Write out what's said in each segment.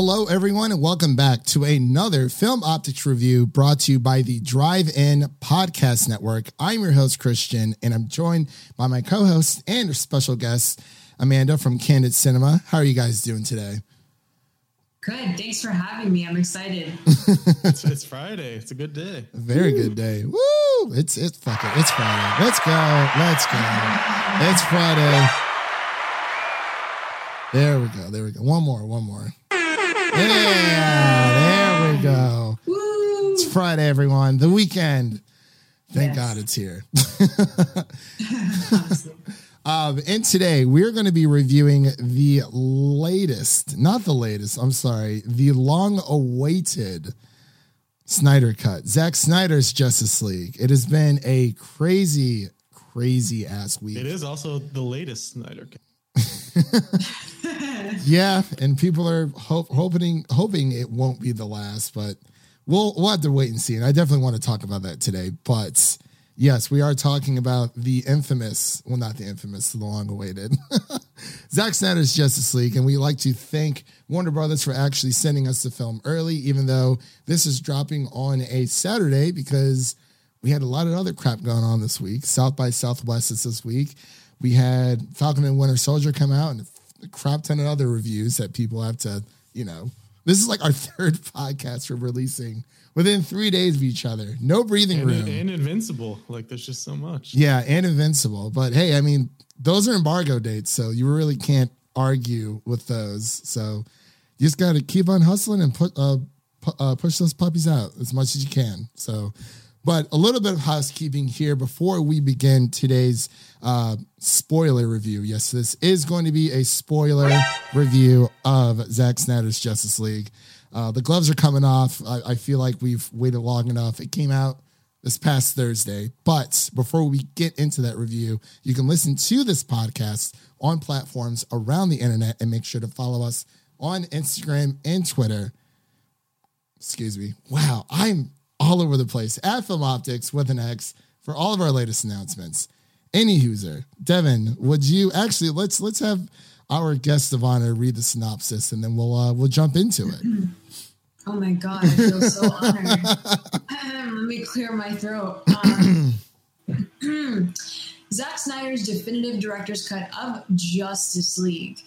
Hello, everyone, and welcome back to another Film Optics review brought to you by the Drive In Podcast Network. I'm your host, Christian, and I'm joined by my co host and special guest, Amanda from Candid Cinema. How are you guys doing today? Good. Thanks for having me. I'm excited. it's, it's, Friday. It's a good day. Very Woo. good day. Woo! It's it's fuck it. It's Friday. Let's go. Let's go. It's Friday. There we go. There we go. One more. One more. Yeah, there we go. Woo. It's Friday, everyone. The weekend. Thank yes. God it's here. um, and today we're going to be reviewing the latest, not the latest, I'm sorry, the long awaited Snyder Cut, Zack Snyder's Justice League. It has been a crazy, crazy ass week. It is also the latest Snyder Cut. yeah, and people are hoping hoping it won't be the last, but we'll we'll have to wait and see. And I definitely want to talk about that today. But yes, we are talking about the infamous, well, not the infamous, the long awaited Zack Snyder's Justice League, and we like to thank Warner Brothers for actually sending us the film early, even though this is dropping on a Saturday because we had a lot of other crap going on this week. South by Southwest is this week. We had Falcon and Winter Soldier come out, and a crap ton of other reviews that people have to, you know. This is like our third podcast we're releasing within three days of each other. No breathing and, room. And Invincible. Like there's just so much. Yeah, and Invincible. But hey, I mean, those are embargo dates, so you really can't argue with those. So you just got to keep on hustling and put uh, pu- uh, push those puppies out as much as you can. So but a little bit of housekeeping here before we begin today's uh, spoiler review. Yes, this is going to be a spoiler review of Zack Snyder's Justice League. Uh, the gloves are coming off. I, I feel like we've waited long enough. It came out this past Thursday. But before we get into that review, you can listen to this podcast on platforms around the internet and make sure to follow us on Instagram and Twitter. Excuse me. Wow, I'm all over the place at Film Optics with an X for all of our latest announcements. Any user, Devin, would you actually let's let's have our guest of honor read the synopsis and then we'll uh, we'll jump into it. Oh my god, I feel so honored. Let me clear my throat. Um, Zack Snyder's definitive director's cut of Justice League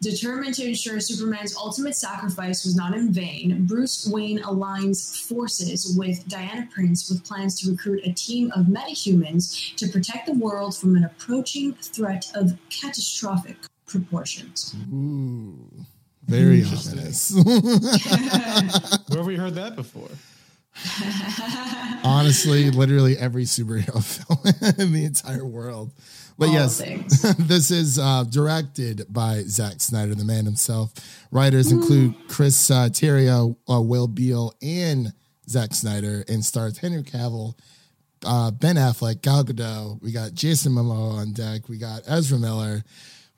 Determined to ensure Superman's ultimate sacrifice was not in vain, Bruce Wayne aligns forces with Diana Prince with plans to recruit a team of metahumans to protect the world from an approaching threat of catastrophic proportions. Ooh, very ominous. Where have we heard that before? Honestly, literally every superhero film in the entire world. But All yes, this is uh, directed by Zack Snyder, the man himself. Writers Ooh. include Chris uh, Terrio, uh, Will Beal, and Zack Snyder, and stars Henry Cavill, uh, Ben Affleck, Gal Gadot. We got Jason Momoa on deck. We got Ezra Miller.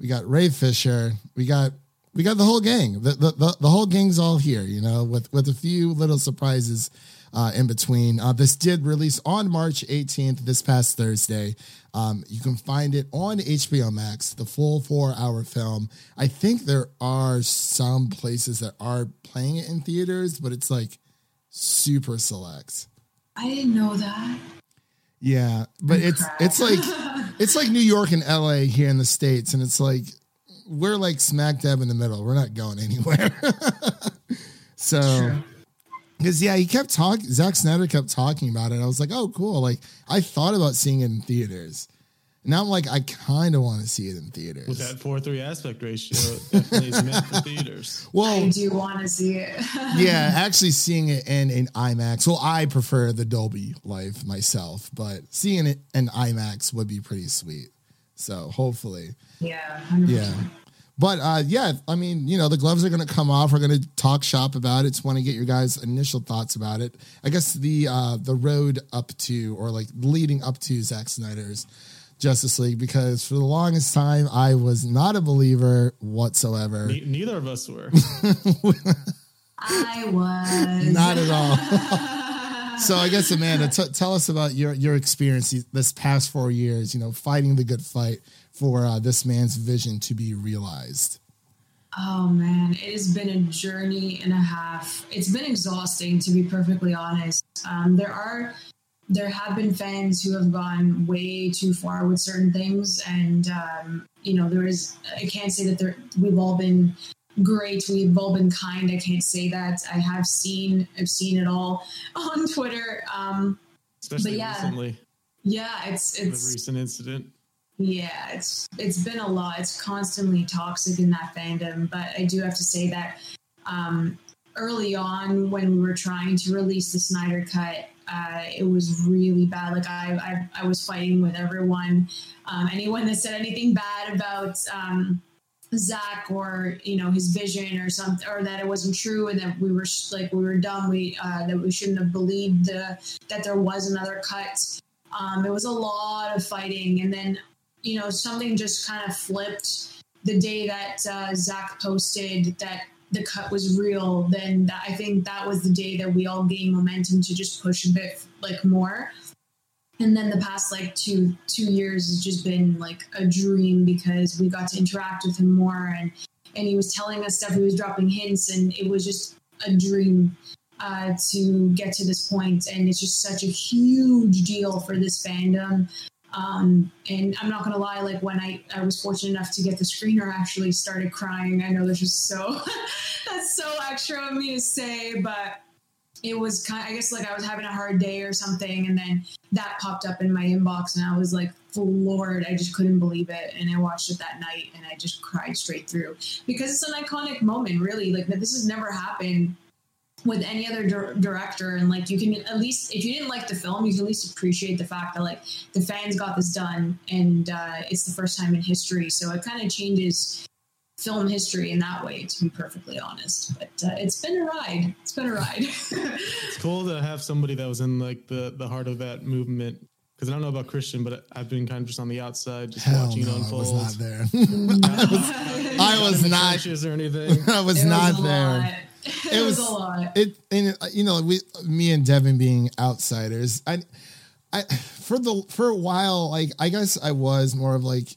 We got Ray Fisher. We got we got the whole gang. The, the the, the whole gang's all here. You know, with with a few little surprises uh, in between. Uh, this did release on March 18th, this past Thursday. Um, you can find it on HBO Max, the full four hour film. I think there are some places that are playing it in theaters, but it's like super select. I didn't know that. Yeah, but it's it's like it's like New York and LA here in the states, and it's like we're like smack dab in the middle. We're not going anywhere. so. Because yeah, he kept talking. Zack Snyder kept talking about it. I was like, oh, cool. Like I thought about seeing it in theaters. Now I'm like, I kind of want to see it in theaters. With that four three aspect ratio, definitely is meant for theaters. Well, I do want to see it. yeah, actually seeing it in in IMAX. Well, I prefer the Dolby life myself, but seeing it in IMAX would be pretty sweet. So hopefully, yeah, 100%. yeah. But uh, yeah, I mean, you know, the gloves are going to come off. We're going to talk shop about it. Just want to get your guys' initial thoughts about it. I guess the uh, the road up to or like leading up to Zack Snyder's Justice League because for the longest time I was not a believer whatsoever. Ne- neither of us were. I was not at all. so I guess Amanda, t- tell us about your your experience this past four years. You know, fighting the good fight for uh, this man's vision to be realized? Oh man, it has been a journey and a half. It's been exhausting to be perfectly honest. Um, there are there have been fans who have gone way too far with certain things, and um, you know there is. I can't say that there we've all been great. We've all been kind. I can't say that. I have seen I've seen it all on Twitter. Um, Especially yeah. recently yeah, it's with a it's recent incident. Yeah, it's it's been a lot. It's constantly toxic in that fandom, but I do have to say that um, early on when we were trying to release the Snyder Cut, uh, it was really bad. Like I, I, I was fighting with everyone. Um, anyone that said anything bad about um, Zack or you know his vision or something, or that it wasn't true, and that we were sh- like we were dumb, we uh, that we shouldn't have believed the, that there was another cut. Um, it was a lot of fighting, and then you know something just kind of flipped the day that uh, Zack posted that the cut was real. Then that, I think that was the day that we all gained momentum to just push a bit like more. And then the past like two two years has just been like a dream because we got to interact with him more and and he was telling us stuff. He was dropping hints, and it was just a dream uh, to get to this point. point, and it's just such a huge deal for this fandom. Um, and I'm not gonna lie, like when I, I was fortunate enough to get the screener, I actually started crying. I know that's just so that's so extra of me to say, but it was kind. I guess like I was having a hard day or something, and then that popped up in my inbox, and I was like floored. I just couldn't believe it, and I watched it that night, and I just cried straight through because it's an iconic moment, really. Like this has never happened with any other dir- director and like you can at least if you didn't like the film you can at least appreciate the fact that like the fans got this done and uh, it's the first time in history. So it kind of changes film history in that way to be perfectly honest. But uh, it's been a ride. It's been a ride. It's cool to have somebody that was in like the the heart of that movement. Because I don't know about Christian, but I've been kind of just on the outside, just Hell watching no, it I was not there. I was in the not. trenches or anything. I was It not was a there. lot. it, It was, was- a lot it and it, you know we me and Devin being outsiders I I for the for a while like I guess I was more of like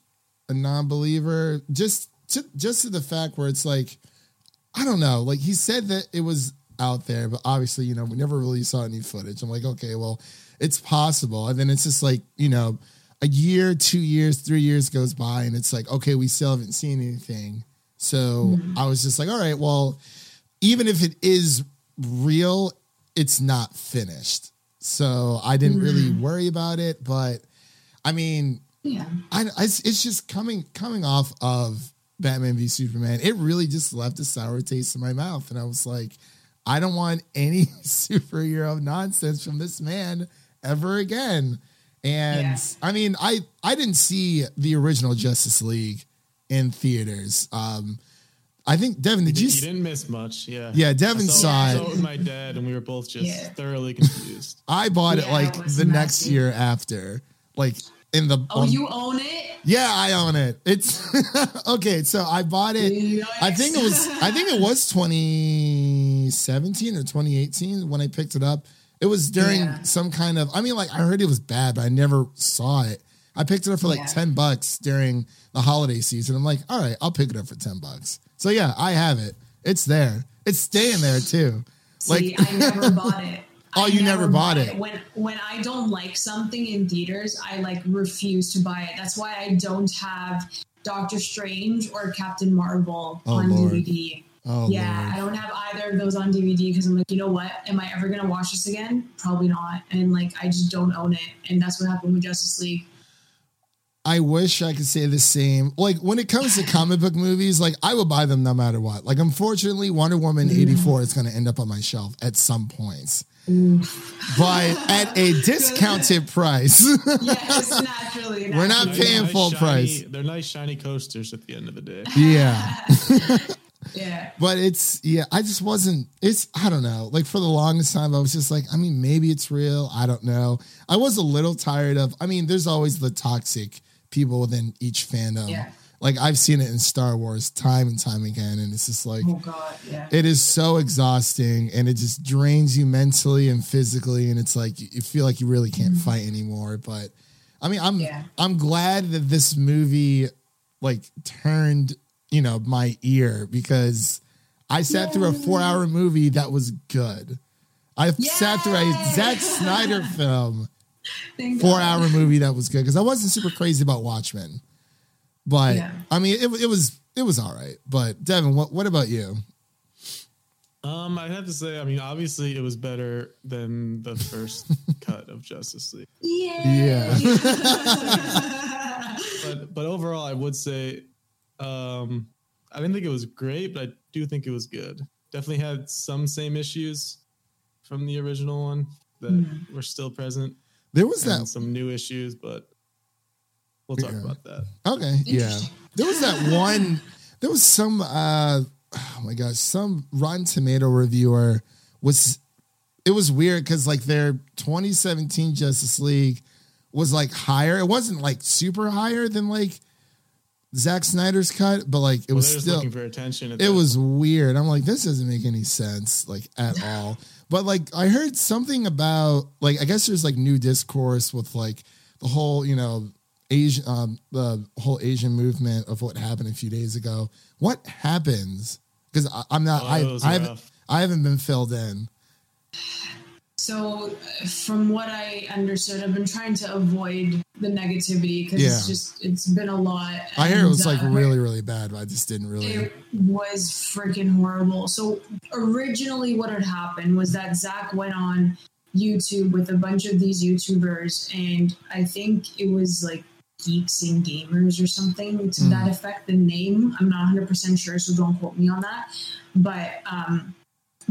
a non-believer just to, just to the fact where it's like I don't know like he said that it was out there but obviously you know we never really saw any footage I'm like okay well it's possible and then it's just like you know a year two years three years goes by and it's like okay we still haven't seen anything so mm-hmm. I was just like all right well even if it is real, it's not finished. So I didn't really mm-hmm. worry about it. But I mean, yeah I, I- it's, it's just coming coming off of Batman v Superman. It really just left a sour taste in my mouth, and I was like, I don't want any superhero nonsense from this man ever again. And Yeah. I mean, I I didn't see the original Justice League in theaters. Um, I think Devin, did you? You s- didn't miss much, yeah. Yeah, Devin I saw saw it. it with my dad, and we were both just Yeah. thoroughly confused. I bought it like it was the next messy. year after, like in the. oh on- you own it Yeah, I own it. It's okay. So I bought it. I think it was. I think it was 2017 or 2018 when I picked it up. It was during Yeah. some kind of. I mean, like I heard it was bad, but I never saw it. I picked it up for like Yeah. 10 bucks during the holiday season. I'm like, all right, I'll pick it up for 10 bucks. So yeah, I have it. It's there. It's staying there too. See, I never bought it. Oh, I you never bought it. When when I don't like something in theaters, I like refuse to buy it. That's why I don't have Doctor Strange or Captain Marvel Oh, on Lord. DVD. Oh yeah, Lord. I don't have either of those on DVD because I'm like, you know what? Am I ever gonna watch this again? Probably not. And like, I just don't own it. And that's what happened with Justice League. I wish I could say the same. Like when it comes to comic book movies, like I will buy them no matter what. Like unfortunately, Wonder Woman Mm-hmm. 84 is going to end up on my shelf at some points. But at a discounted price. Yes, naturally. We're not naturally. paying full shiny, price. They're nice shiny coasters at the end of the day. yeah. Yeah. But it's yeah, I just wasn't it's I don't know. Like for the longest time I was just like, I mean, maybe it's real. I don't know. I was a little tired of I mean, there's always the toxic people within each fandom. Yeah. Like I've seen it in Star Wars time and time again, and it's just like Oh God. Yeah. it is so exhausting and it just drains you mentally and physically and it's like you- feel like you really can't mm-hmm. fight anymore but i mean i'm Yeah. i'm glad that this movie like turned you know, my ear because I sat through a four hour movie that was good. I sat through a Zack Snyder film, Thank four God. hour movie that was good because I wasn't super crazy about Watchmen. But Yeah. I mean, it, it was it was all right. But Devin, what what about you? Um, I have to say, I mean, obviously, it was better than the first cut of Justice League. Yeah. But but overall, I would say, um, I didn't think it was great, but I do think it was good. Definitely had some same issues from the original one that were still present, There was that some new issues, but we'll talk Yeah. about that. Okay, yeah. There was that one. There was some. uh Oh my gosh, some Rotten Tomato reviewer was. It was weird because like their 2017 Justice League was like higher. It wasn't like super higher than like Zack Snyder's cut, but like it Well, was they're still. looking for attention. at It that was weird. I'm like, this doesn't make any sense, like at all. But like, I heard something about like, I guess there's like new discourse with like the whole, you know, Asian, um, the whole Asian movement of what happened a few days ago. What happens? Because I'm not, Oh, I, I haven't. I haven't been filled in. So, uh, from what I understood, I've been trying to avoid the negativity because it's just it's been a lot. I hear it was like uh, really, really bad, but I just didn't really. It was freaking horrible. So originally, what had happened was that Zack went on YouTube with a bunch of these YouTubers, and I think it was like Geeks and Gamers or something to that effect. The name, I'm not 100 percent sure, so don't quote me on that. But um,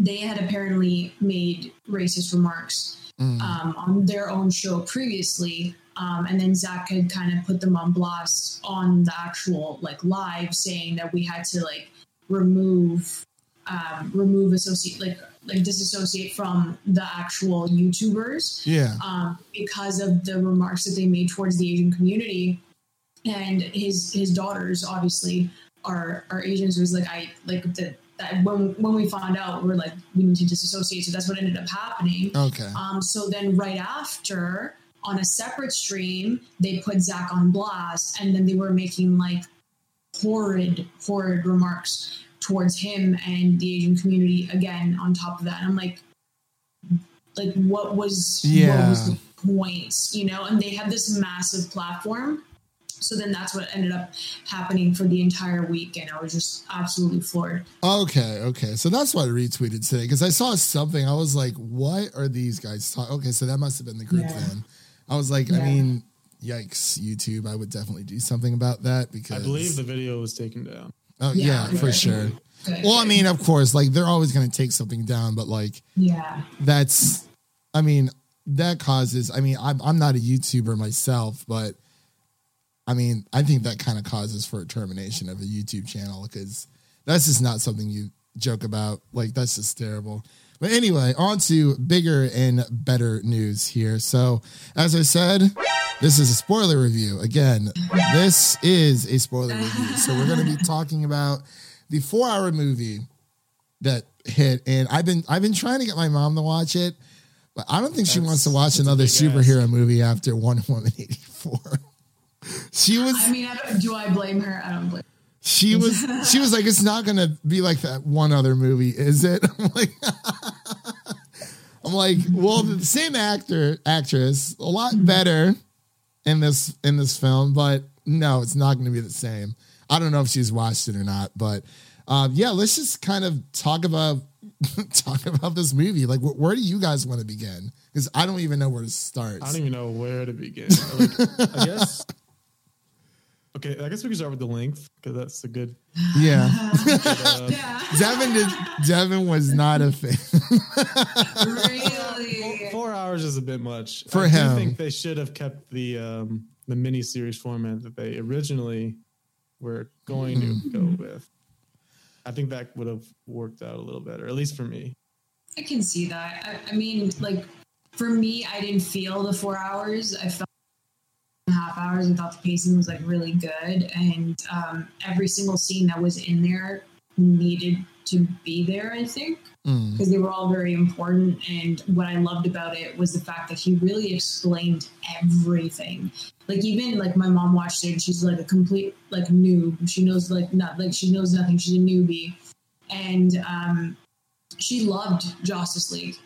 they had apparently made racist remarks Mm. um, on their own show previously. Um, and then Zack had kind of put them on blast on the actual like live, saying that we had to like remove, um, remove associate like like disassociate from the actual YouTubers yeah. um, because of the remarks that they made towards the Asian community. And his his daughters obviously are are Asian, so he's like I like the, that when when we found out we are like we need to disassociate. So that's what ended up happening. Okay. Um, so then right after, on a separate stream, they put Zack on blast, and then they were making like horrid, horrid remarks towards him and the Asian community again. On top of that, and I'm like, like what was Yeah. what was the point, you know? And they had this massive platform. So then that's what ended up happening for the entire week, and I was just absolutely floored. Okay, okay. So that's why I retweeted today because I saw something. I was like, what are these guys talking? Okay, so that must have been the group Yeah. then. I was like, I mean, yikes, YouTube. I would definitely do something about that because I believe the video was taken down. Oh, yeah, Yeah, for sure. Good. Well, I mean, of course, like they're always going to take something down, but like yeah, that's, I mean, that causes. I mean, I'm I'm not a YouTuber myself, but I mean, I think that kind of causes for a termination of a YouTube channel because that's just not something you joke about. Like that's just terrible. But anyway, on to bigger and better news here. So, as I said, this is a spoiler review. Again, this is a spoiler review. So, we're going to be talking about the 4-hour movie that hit and I've been I've been trying to get my mom to watch it, but I don't think she wants to watch another superhero movie after Wonder Woman 84. She was I mean, I don't, do I blame her? I don't blame. she was she was like it's not going to be like that one other movie, is it? I'm like I'm like, well, the same actor, actress, a lot better in this in this film, but no, it's not going to be the same. I don't know if she's watched it or not, but um, yeah, let's just kind of talk about talk about this movie. Like, wh- where do you guys want to begin? Because I don't even know where to start. I don't even know where to begin. Like, I guess. Okay, I guess we can start with the length because that's a good. yeah, Uh, Yeah, Devin did. Devin was not a fan. really. four hours is a bit much For I him. Do think they should have kept the um, the mini series format that they originally were going to go with. I think that would have worked out a little better, at least for me. I can see that. I, I mean, like for me, I didn't feel the four hours. I felt and a half hours. I thought the pacing was like really good, and um, every single scene that was in there needed to be there, I think, Mm. because they were all very important. And what I loved about it was the fact that he really explained everything. Like even like my mom watched it and she's like a complete like noob. She knows like not like she knows nothing. She's a newbie. And um she loved Justice League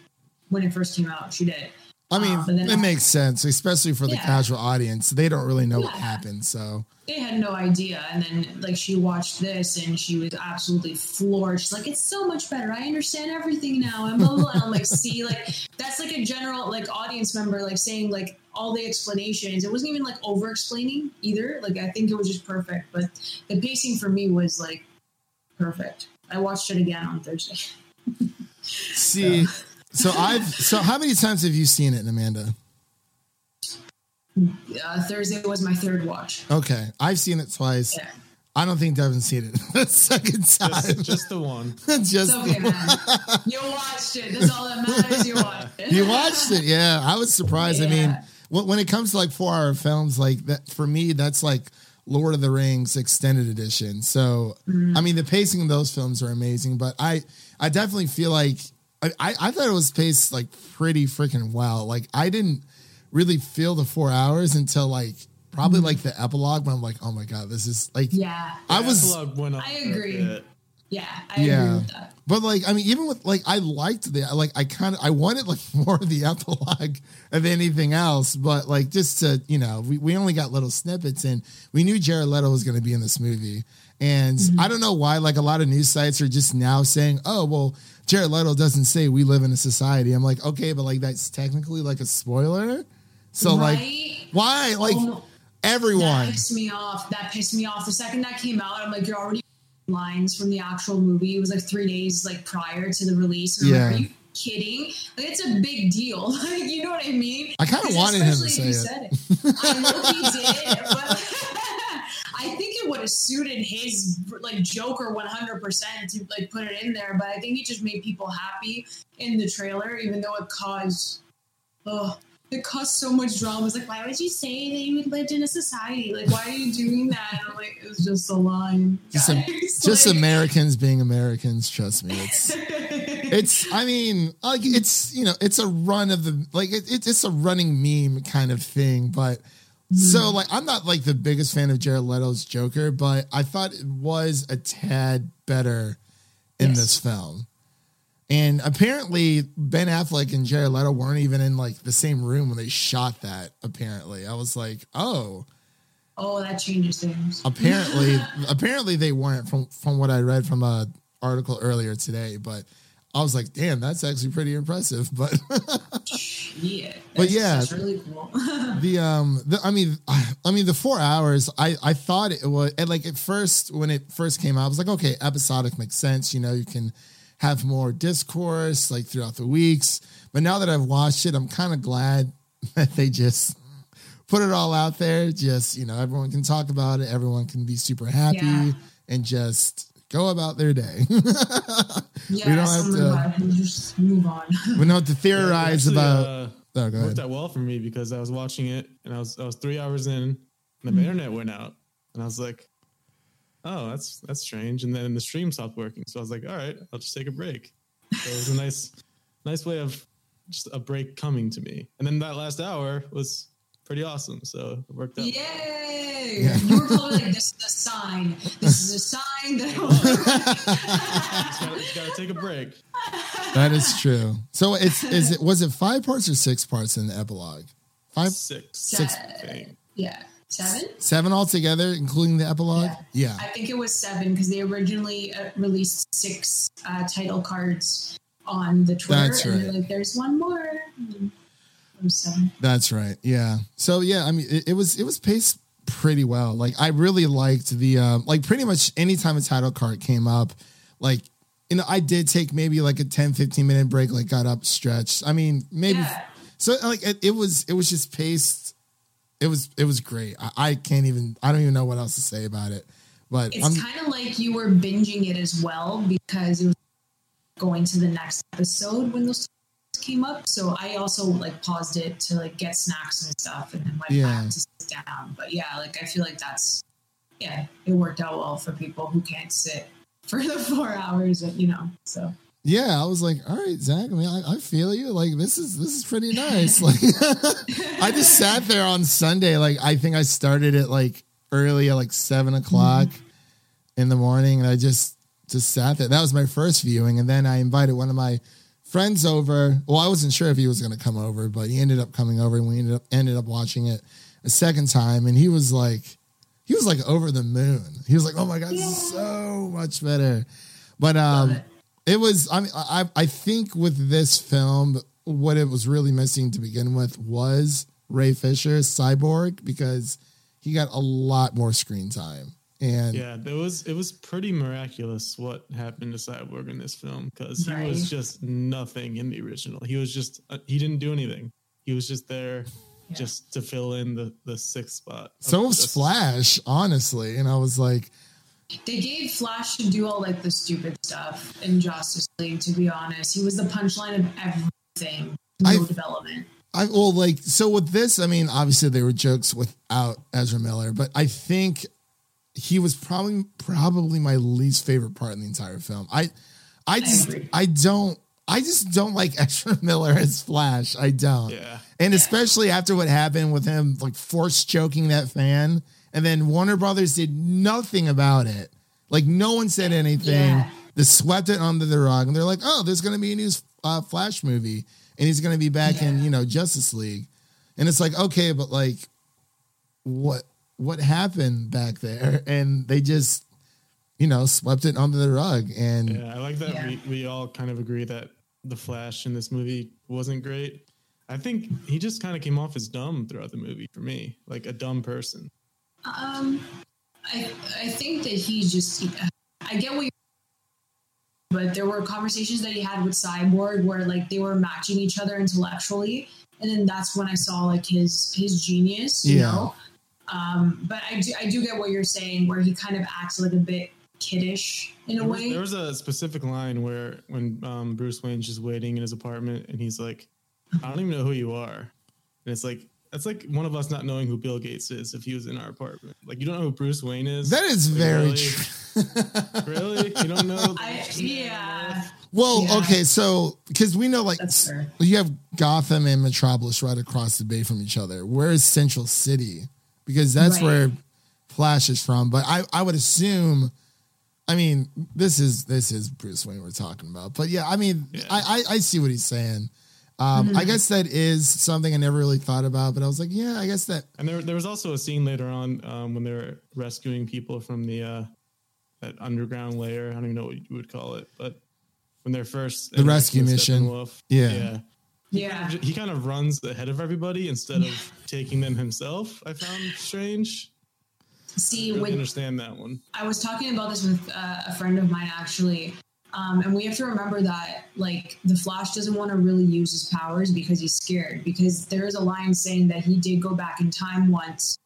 when it first came out. She did. I mean, um, then it makes sense, especially for the Yeah. casual audience. They don't really know what Yeah. happened. So, they had no idea and then like she watched this and she was absolutely floored she's like it's so much better i understand everything now and blah blah, blah. And i'm like see like that's like a general like audience member like saying like all the explanations it wasn't even like over explaining either like i think it was just perfect but the pacing for me was like perfect i watched it again on thursday see, so I've, so how many times have you seen it, Amanda? uh, thursday was my third watch Okay. I've seen it twice. yeah I don't think Devin's seen it the second time. Just, just the one. Just, it's okay man you watched it that's all that matters you watched it you watched it. Yeah. I was surprised. I mean, when, when it comes to like four hour films, like that, for me, that's like Lord of the Rings extended edition. So, I mean, the pacing of those films are amazing, but I, I definitely feel like I, I, I thought it was paced like pretty freaking well. Like I didn't really feel the four hours until like probably mm-hmm. like the epilogue, but I'm like, oh my God, this is like, yeah I was, Epilogue went on I a agree. Yeah, I agree Yeah. with that. But like, I mean, even with like, I liked the like, I kind of, I wanted like more of the epilogue of anything else. But like, just to you know, we, we only got little snippets, and we knew Jared Leto was going to be in this movie. And mm-hmm. I don't know why, like a lot of news sites are just now saying, "Oh, well, Jared Leto doesn't say we live in a society." I'm like, okay, but like that's technically like a spoiler. So like, why? Like Oh, everyone. That pissed me off. That pissed me off. The second that came out, I'm like, you're already lines from the actual movie. It was like three days like prior to the release. Yeah. like, are you kidding? Like it's a big deal. Like you know what I mean? I kind of wanted him to say said it. I know he did, but I think it would have suited his like Joker 100 percent to like put it in there. But I think it just made people happy in the trailer, even though it caused. Oh, it caused so much drama. It's like, why would you say that you lived in a society? Like, why are you doing that? And I'm like, it was just a line. Just, a- just Like- Americans being Americans. Trust me, it's it's i mean like it's you know it's a run of the like it, it's a running meme kind of thing but so hmm. like i'm not like the biggest fan of jared leto's joker but i thought it was a tad better in Yes. this film and apparently ben affleck and jared leto weren't even in like the same room when they shot that apparently i was like oh oh, that changes things. apparently apparently they weren't from from what i read from a article earlier today but i was like damn that's actually pretty impressive but Yeah. But yeah. That's really cool. the um the, i mean i mean the four hours i i thought it was and like at first when it first came out i was like okay episodic makes sense you know you can have more discourse like throughout the weeks but now that i've watched it i'm kind of glad that they just put it all out there just you know everyone can talk about it everyone can be super happy Yeah. and just go about their day yeah, don't have to- move on. Just move on. we don't have to theorize Actually, about uh, oh go worked ahead out well for me because I was watching it and I was I was three hours in and the Mm-hmm. internet went out and I was like, oh that's that's strange and then the stream stopped working so I was like all right I'll just take a break. So it was a nice nice way of just a break coming to me and then that last hour was pretty awesome so it worked out. Yay! You were probably like, this is a sign. This is a sign that Just gotta, gotta take a break. that is true so it's is it was it five parts or six parts in the epilogue five Six. Six. I. Yeah. Seven? seven altogether including the epilogue yeah, I think it was seven because they originally uh, released six uh, title cards on the Twitter. That's And they're right. like, there's one more. And Seven. that's right. Yeah. So yeah i mean it, it was it was paced pretty well. Like i really liked the um like pretty much anytime a title card came up like you know i did take maybe like a 10 15 minute break like got up stretched. I mean maybe Yeah. so like it, it was it was just paced it was it was great. I, I can't even i don't even know what else to say about it. But It's kind of like you were binging it as well because it was going to the next episode when those came up. So I also like paused it to like get snacks and stuff and then went Yeah. back to sit down. But yeah, like I feel like that's yeah, it worked out well for people who can't sit for the four hours, you know. So yeah, I was like, all right, Zack. I mean, I, I feel you. Like this is this is pretty nice. Like I just sat there on Sunday. Like I think I started at like early at like seven o'clock mm-hmm. in the morning, and I just just sat there. That was my first viewing, and then I invited one of my friends over. Well, I wasn't sure if he was going to come over, but he ended up coming over, and we ended up ended up watching it a second time, and he was like, he was like over the moon. He was like, "Oh my god, yeah. so much better." But um, it. it was. I mean, I I think with this film, what it was really missing to begin with was Ray Fisher, Cyborg, because he got a lot more screen time. And yeah, it was it was pretty miraculous what happened to Cyborg in this film because he right. was just nothing in the original. He was just uh, he didn't do anything. He was just there yeah. just to fill in the the sixth spot. So was Flash, honestly, and I was like, they gave Flash to do all like the stupid stuff in Justice League. To be honest, he was the punchline of everything. No I, development. I well, like so with this. I mean, obviously there were jokes without Ezra Miller, but I think he was probably probably my least favorite part in the entire film. I I just I, I don't I just don't like Ezra Miller as Flash. I don't. Yeah. And especially after what happened with him like force choking that fan and then Warner Brothers did nothing about it. Like no one said anything. Yeah. They swept it under the rug and they're like, "Oh, there's going to be a new uh, Flash movie and he's going to be back yeah. in, you know, Justice League." And it's like, "Okay, but like what what happened back there, and they just you know swept it under the rug. And yeah, I like that yeah. we we all kind of agree that the Flash in this movie wasn't great. I think he just kind of came off as dumb throughout the movie for me, like a dumb person. Um, I I think that he just I get what you're but there were conversations that he had with Cyborg where like they were matching each other intellectually, and then that's when I saw like his his genius. You yeah. know, um, but I do, I do get what you're saying, where he kind of acts like a bit kiddish in a there was, way. There was a specific line where when um, Bruce Wayne's just waiting in his apartment and he's like, "I don't even know who you are," and it's like that's like one of us not knowing who Bill Gates is if he was in our apartment. Like you don't know who Bruce Wayne is. That is like, very really? true. really, you don't know? I, yeah. Well, yeah. okay, so because we know like you have Gotham and Metropolis right across the bay from each other. Where is Central City? Because that's right. where Flash is from. But I, I would assume, I mean, this is this is Bruce Wayne we're talking about. But yeah, I mean, yeah. I, I, I see what he's saying. Um, mm-hmm. I guess that is something I never really thought about, but I was like, yeah, I guess that. And there, there was also a scene later on um, when they were rescuing people from the uh, that underground layer. I don't even know what you would call it, but when they're first the rescue mission, yeah. yeah, yeah. He kind of runs ahead of everybody instead of taking them himself. I found strange. See, I really understand that one. I was talking about this with uh, a friend of mine actually. Um, and we have to remember that, like, the Flash doesn't want to really use his powers because he's scared. Because there is a line saying that he did go back in time once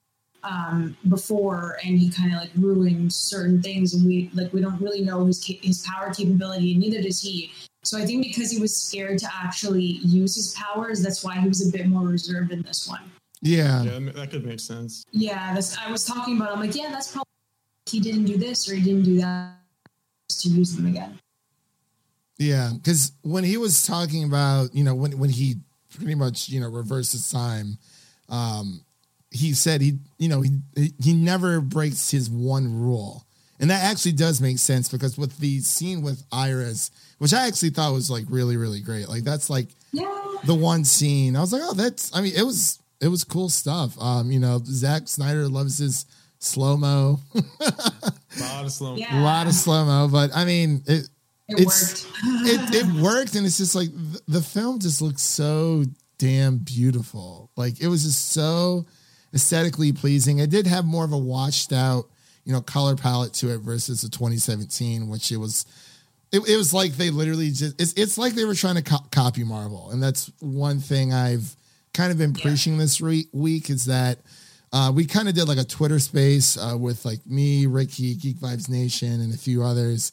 um, before, and he kind of like ruined certain things, and we like we don't really know his his power capability, and neither does he. So I think because he was scared to actually use his powers, that's why he was a bit more reserved in this one. Yeah, yeah, that could make sense. Yeah, that's I was talking about. I'm like, yeah, that's probably he didn't do this or he didn't do that to use them again. Yeah, because when he was talking about, you know, when when he pretty much, you know, reverses time, um, he said he, you know, he he never breaks his one rule, and that actually does make sense because with the scene with Iris which I actually thought was like really, really great. Like that's like yeah. the one scene. I was like, oh, that's. I mean, it was it was cool stuff. Um, you know, Zack Snyder loves his slow mo. a lot of slow. Yeah. A lot of slow mo, but I mean, it. It it's, worked. it, it worked, and it's just like the, the film just looks so damn beautiful. Like it was just so aesthetically pleasing. It did have more of a washed out, you know, color palette to it versus the 2017, which it was it, it was like they literally just it's, it's like they were trying to co- copy Marvel, and that's one thing I've kind of been preaching yeah. this re- week is that uh, we kind of did like a Twitter space uh, with like me, Ricky, Geek Vibes Nation, and a few others,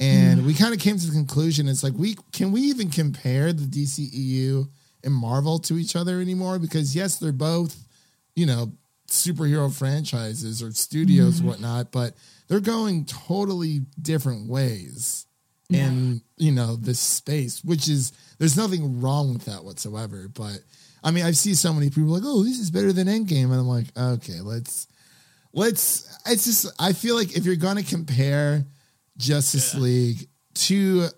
and mm. we kind of came to the conclusion it's like we can we even compare the DCEU and Marvel to each other anymore because yes, they're both you know superhero franchises or studios mm. whatnot, but they're going totally different ways in you know this space, which is there's nothing wrong with that whatsoever. But I mean, I see so many people like, oh, this is better than Endgame, and I'm like, okay, let's let's. It's just I feel like if you're gonna compare Justice Yeah. League to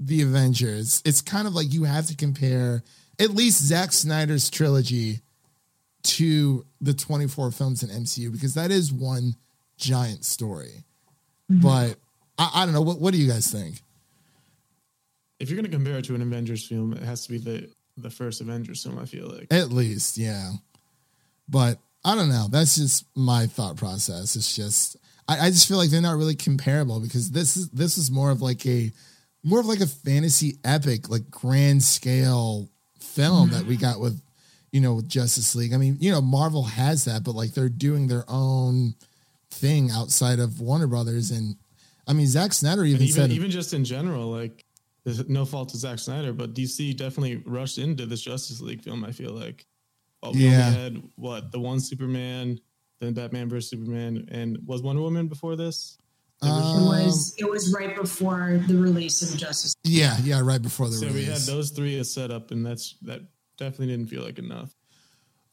the Avengers, it's kind of like you have to compare at least Zack Snyder's trilogy to the 24 films in MCU because that is one giant story. Mm-hmm. But I, I don't know. What, what do you guys think? If you're going to compare it to an Avengers film, it has to be the the first Avengers film. I feel like. At least, yeah. But I don't know. That's just my thought process. It's just I, I just feel like they're not really comparable because this is this is more of like a more of like a fantasy epic, like grand scale film that we mm-hmm. got with you know with Justice League. I mean, you know, Marvel has that, but like they're doing their own thing outside of Warner Brothers and I mean Zack Snyder even, even said even just in general, like no fault to Zack Snyder, but DC definitely rushed into this Justice League film. I feel like, oh, we Yeah. only had what the one Superman, then Batman versus Superman, and was Wonder Woman before this? It um, was it was right before the release of Justice. League. yeah, yeah, right before the release. so we had release. those three as set up, and that's that definitely didn't feel like enough.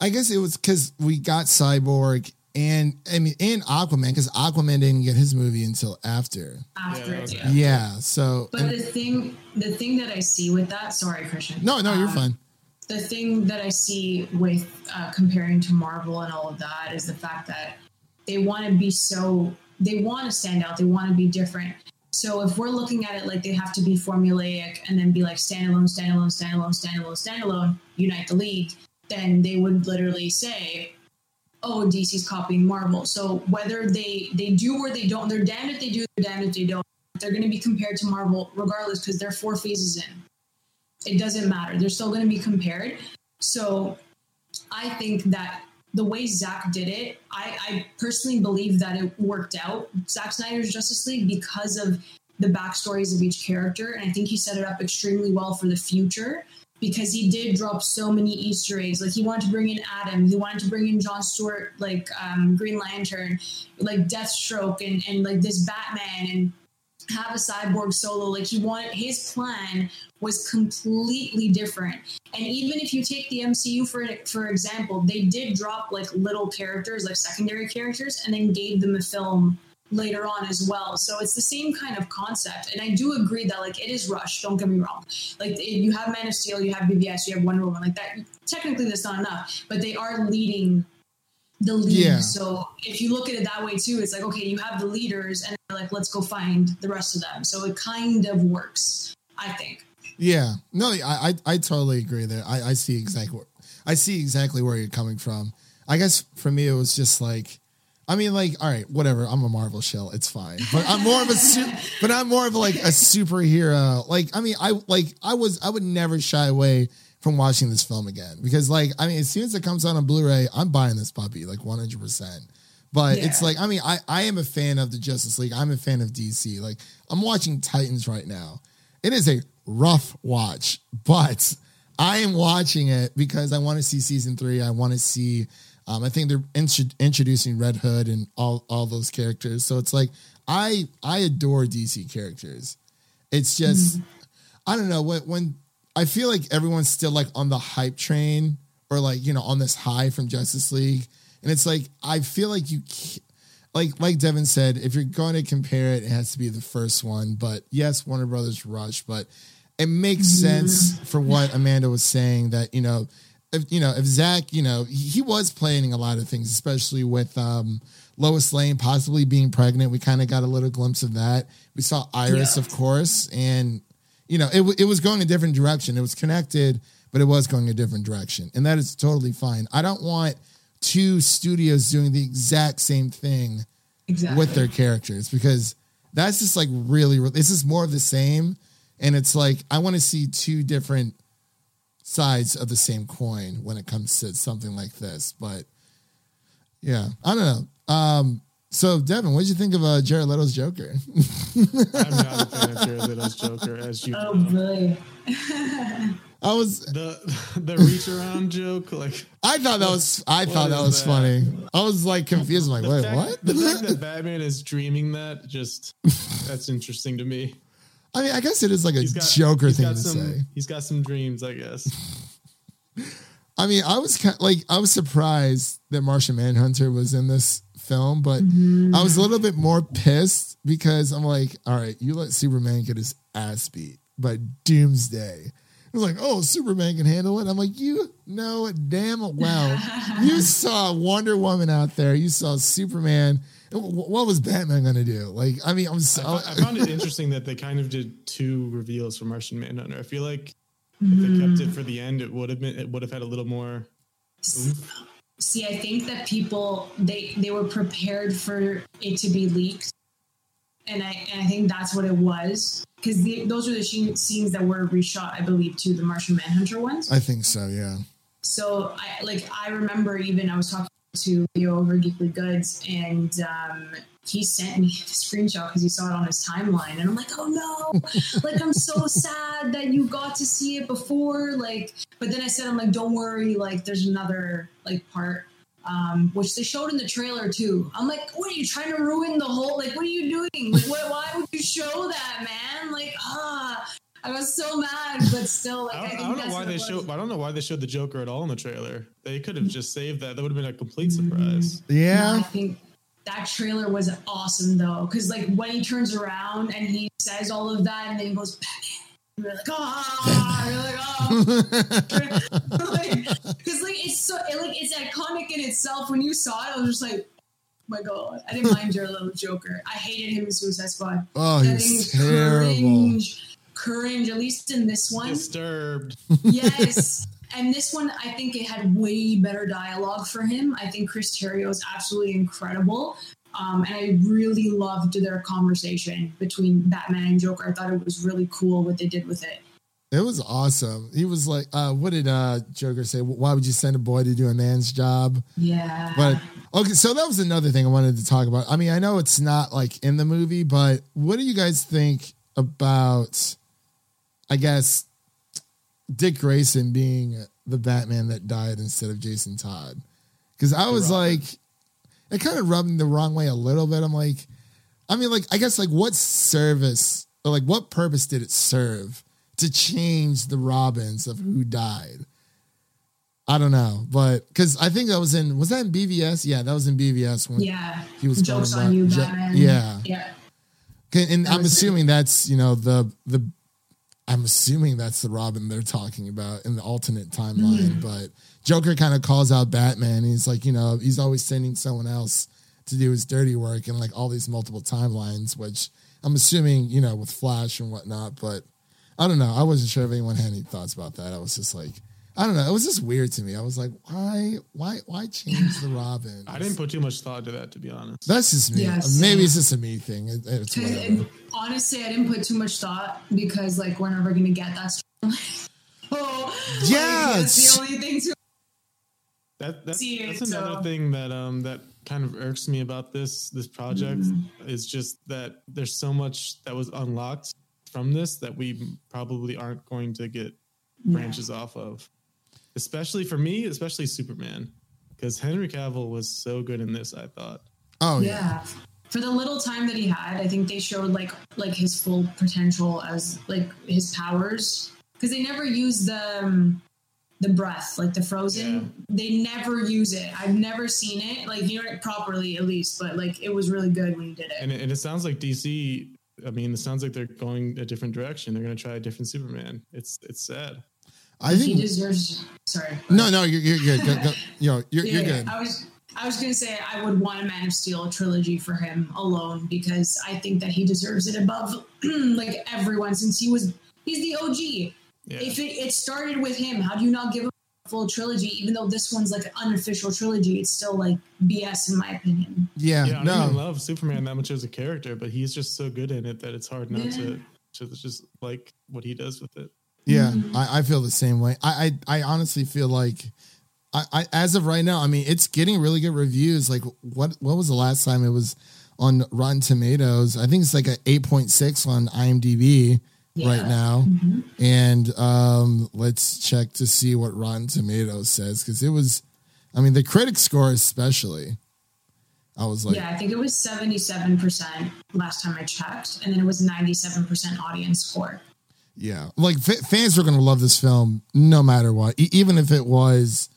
I guess it was because we got Cyborg and I mean and Aquaman because Aquaman didn't get his movie until after. after Yeah, okay. Yeah. Yeah, so But and- the thing, the thing that I see with that, sorry, Christian. no, no, you're Um, fine. The thing that I see with uh, comparing to Marvel and all of that is the fact that they want to be so, they want to stand out, they want to be different. So if we're looking at it like they have to be formulaic and then be like standalone, standalone, standalone, standalone, standalone, unite the league, then they would literally say, "Oh, DC's copying Marvel." So whether they they do or they don't, they're damned if they do, they're damned if they don't. They're going to be compared to Marvel regardless because they're four phases in. It doesn't matter. They're still going to be compared. So I think that the way Zack did it, I, I personally believe that it worked out. Zack Snyder's Justice League because of the backstories of each character, and I think he set it up extremely well for the future because he did drop so many Easter eggs. Like he wanted to bring in Adam, he wanted to bring in John Stewart, like um, Green Lantern, like Deathstroke, and and like this Batman, and have a cyborg solo. Like he wanted his plan was completely different. And even if you take the MCU for for example, they did drop like little characters, like secondary characters, and then gave them a film later on as well. So it's the same kind of concept. And I do agree that like it is rushed. Don't get me wrong. Like you have Man of Steel, you have BVS, you have Wonder Woman. Like that. Technically, that's not enough, but they are leading the lead. Yeah. So if you look at it that way too, it's like okay, you have the leaders, and like let's go find the rest of them. So it kind of works, I think. Yeah, no, I I, I totally agree there. I, I see exactly I see exactly where you're coming from. I guess for me it was just like, I mean, like, all right, whatever. I'm a Marvel shell. It's fine, but I'm more of a su- but I'm more of like a superhero. Like, I mean, I like I was I would never shy away from watching this film again because like I mean, as soon as it comes out on a Blu-ray, I'm buying this puppy like 100. percent But it's like I mean, I I am a fan of the Justice League. I'm a fan of DC. Like I'm watching Titans right now. It is a rough watch, but I am watching it because I want to see season three. I want to see. Um, I think they're intro- introducing Red Hood and all all those characters. So it's like I I adore DC characters. It's just I don't know when when I feel like everyone's still like on the hype train or like you know on this high from Justice League, and it's like I feel like you. like like Devin said, if you're going to compare it, it has to be the first one. But yes, Warner Brothers Rush, but it makes sense for what Amanda was saying that you know, if you know if Zack, you know, he, he was planning a lot of things, especially with um, Lois Lane possibly being pregnant. We kind of got a little glimpse of that. We saw Iris, Yeah. of course, and you know, it it was going a different direction. It was connected, but it was going a different direction, and that is totally fine. I don't want two studios doing the exact same thing Exactly. with their characters because that's just like really this is more of the same and it's like i want to see two different sides of the same coin when it comes to something like this but yeah i don't know um so devin what did you think of uh jared leto's joker I'm not a fan of Jared Leto's Joker, as you Oh know. boy. I was the the reach around joke. Like I thought that was I thought that is was that? funny. I was like confused. I'm like, the wait, fact, what? The fact that Batman is dreaming that just that's interesting to me. I mean, I guess it is like a got Joker thing to some, say. He's got some dreams, I guess. I mean, I was kind like I was surprised that Martian Manhunter was in this film, but I was a little bit more pissed because I'm like, all right, you let Superman get his ass beat by Doomsday. It was like, oh, Superman can handle it. I'm like, you know damn well. you saw Wonder Woman out there. You saw Superman. Wh- What was Batman gonna do? Like, I mean, I'm so. I, I found it interesting that they kind of did two reveals for Martian Manhunter. I feel like if they kept it for the end, it would have been it would have had a little more. oomph. See, I think that people they they were prepared for it to be leaked, and I and I think that's what it was because those are the she- scenes that were reshot, I believe, to the Martian Manhunter ones. I think so. Yeah. So I like I remember even I was talking to Leo over Geekly Goods and um, he sent me the screenshot because he saw it on his timeline and I'm like, oh no, like I'm so sad that you got to see it before. Like, but then I said, I'm like, don't worry, like there's another like part. Um, which they showed in the trailer too. I'm like, what are you trying to ruin the whole? Like, what are you doing? Like, what, why would you show that, man? Like, ah, I was so mad, but still, like, I I, don't, think I don't know why they was. showed. I don't know why they showed the Joker at all in the trailer. They could have just saved that. That would have been a complete surprise. No, Yeah. I think that trailer was awesome though, because like when he turns around and he says all of that, and then he goes, "Batman," you're like, ah, you're like, oh, because like it's so it, like it's iconic in itself. When you saw it, I was just like, oh my god, I didn't mind your little Joker. I hated him in Suicide Squad. Oh, he That was thing is terrible. cringe, cringe. At least in this one, Disturbed. yes. And this one, I think it had way better dialogue for him. I think Chris Terrio is absolutely incredible. Um, and I really loved their conversation between Batman and Joker. I thought it was really cool what they did with it. It was awesome. He was like, uh, what did uh, Joker say? Why would you send a boy to do a man's job? Yeah. But okay, so that was another thing I wanted to talk about. I mean, I know it's not like in the movie, but what do you guys think about, I guess, Dick Grayson being the Batman that died instead of Jason Todd? Because I was like, it kind of rubbed me the wrong way a little bit. I'm like, I mean, like, I guess, like, what service or like what purpose did it serve to change the Robins of who died? I don't know, but because I think that was in was that in BVS? Yeah, that was in BVS when yeah. he was Jokes going on you, Batman. yeah. Yeah. Okay, and I'm was- assuming that's you know the the I'm assuming that's the Robin they're talking about in the alternate timeline. Mm. But Joker kind of calls out Batman. He's like, you know, he's always sending someone else to do his dirty work and like all these multiple timelines, which I'm assuming you know with Flash and whatnot. But I don't know. I wasn't sure if anyone had any thoughts about that. I was just like, I don't know. It was just weird to me. I was like, why, why, why change the Robin? I didn't put too much thought to that, to be honest. That's just me. Yeah, Maybe it's just a me thing. It- it's And- whatever. honestly, I didn't put too much thought because, like, we're never going to get that story. oh, like, Yeah, that's the only thing to That, that's, See, that's another so- thing that um that kind of irks me about this this project Mm-hmm. is just that there's so much that was unlocked from this that we probably aren't going to get branches off of. Especially for me, especially Superman, because Henry Cavill was so good in this. I thought. oh yeah. yeah for the little time that he had i think they showed like like his full potential as like his powers because they never use the um, the breath like the frozen they never use it i've never seen it like you know properly at least but like it was really good when he did it And it, and it sounds like DC. I mean, it sounds like they're going a different direction. They're going to try a different Superman. It's it's sad. I think he think deserves sorry no, no, you're, you're good. Go, go, yo, you're, you're Yeah, good. I was I was gonna say I would want a Man of Steel trilogy for him alone because I think that he deserves it above like everyone since he was he's the OG. Yeah. If it, it started with him, how do you not give him a full trilogy? Even though this one's like an unofficial trilogy, it's still like BS in my opinion. Yeah, Yeah, I don't even love Superman that much as a character, but he's just so good in it that it's hard not Yeah. to to just like what he does with it. Yeah, I, I feel the same way. I, I, I honestly feel like, I, I, as of right now, I mean, it's getting really good reviews. Like, what, what was the last time it was on Rotten Tomatoes? I think it's like a eight point six on IMDb, Yeah. right now, Mhm. and um, let's check to see what Rotten Tomatoes says because it was, I mean, the critic score especially. I was like, yeah, I think it was 77% last time I checked, and then it was 97% audience score. Yeah, like f- fans were going to love this film no matter what, e- even if it was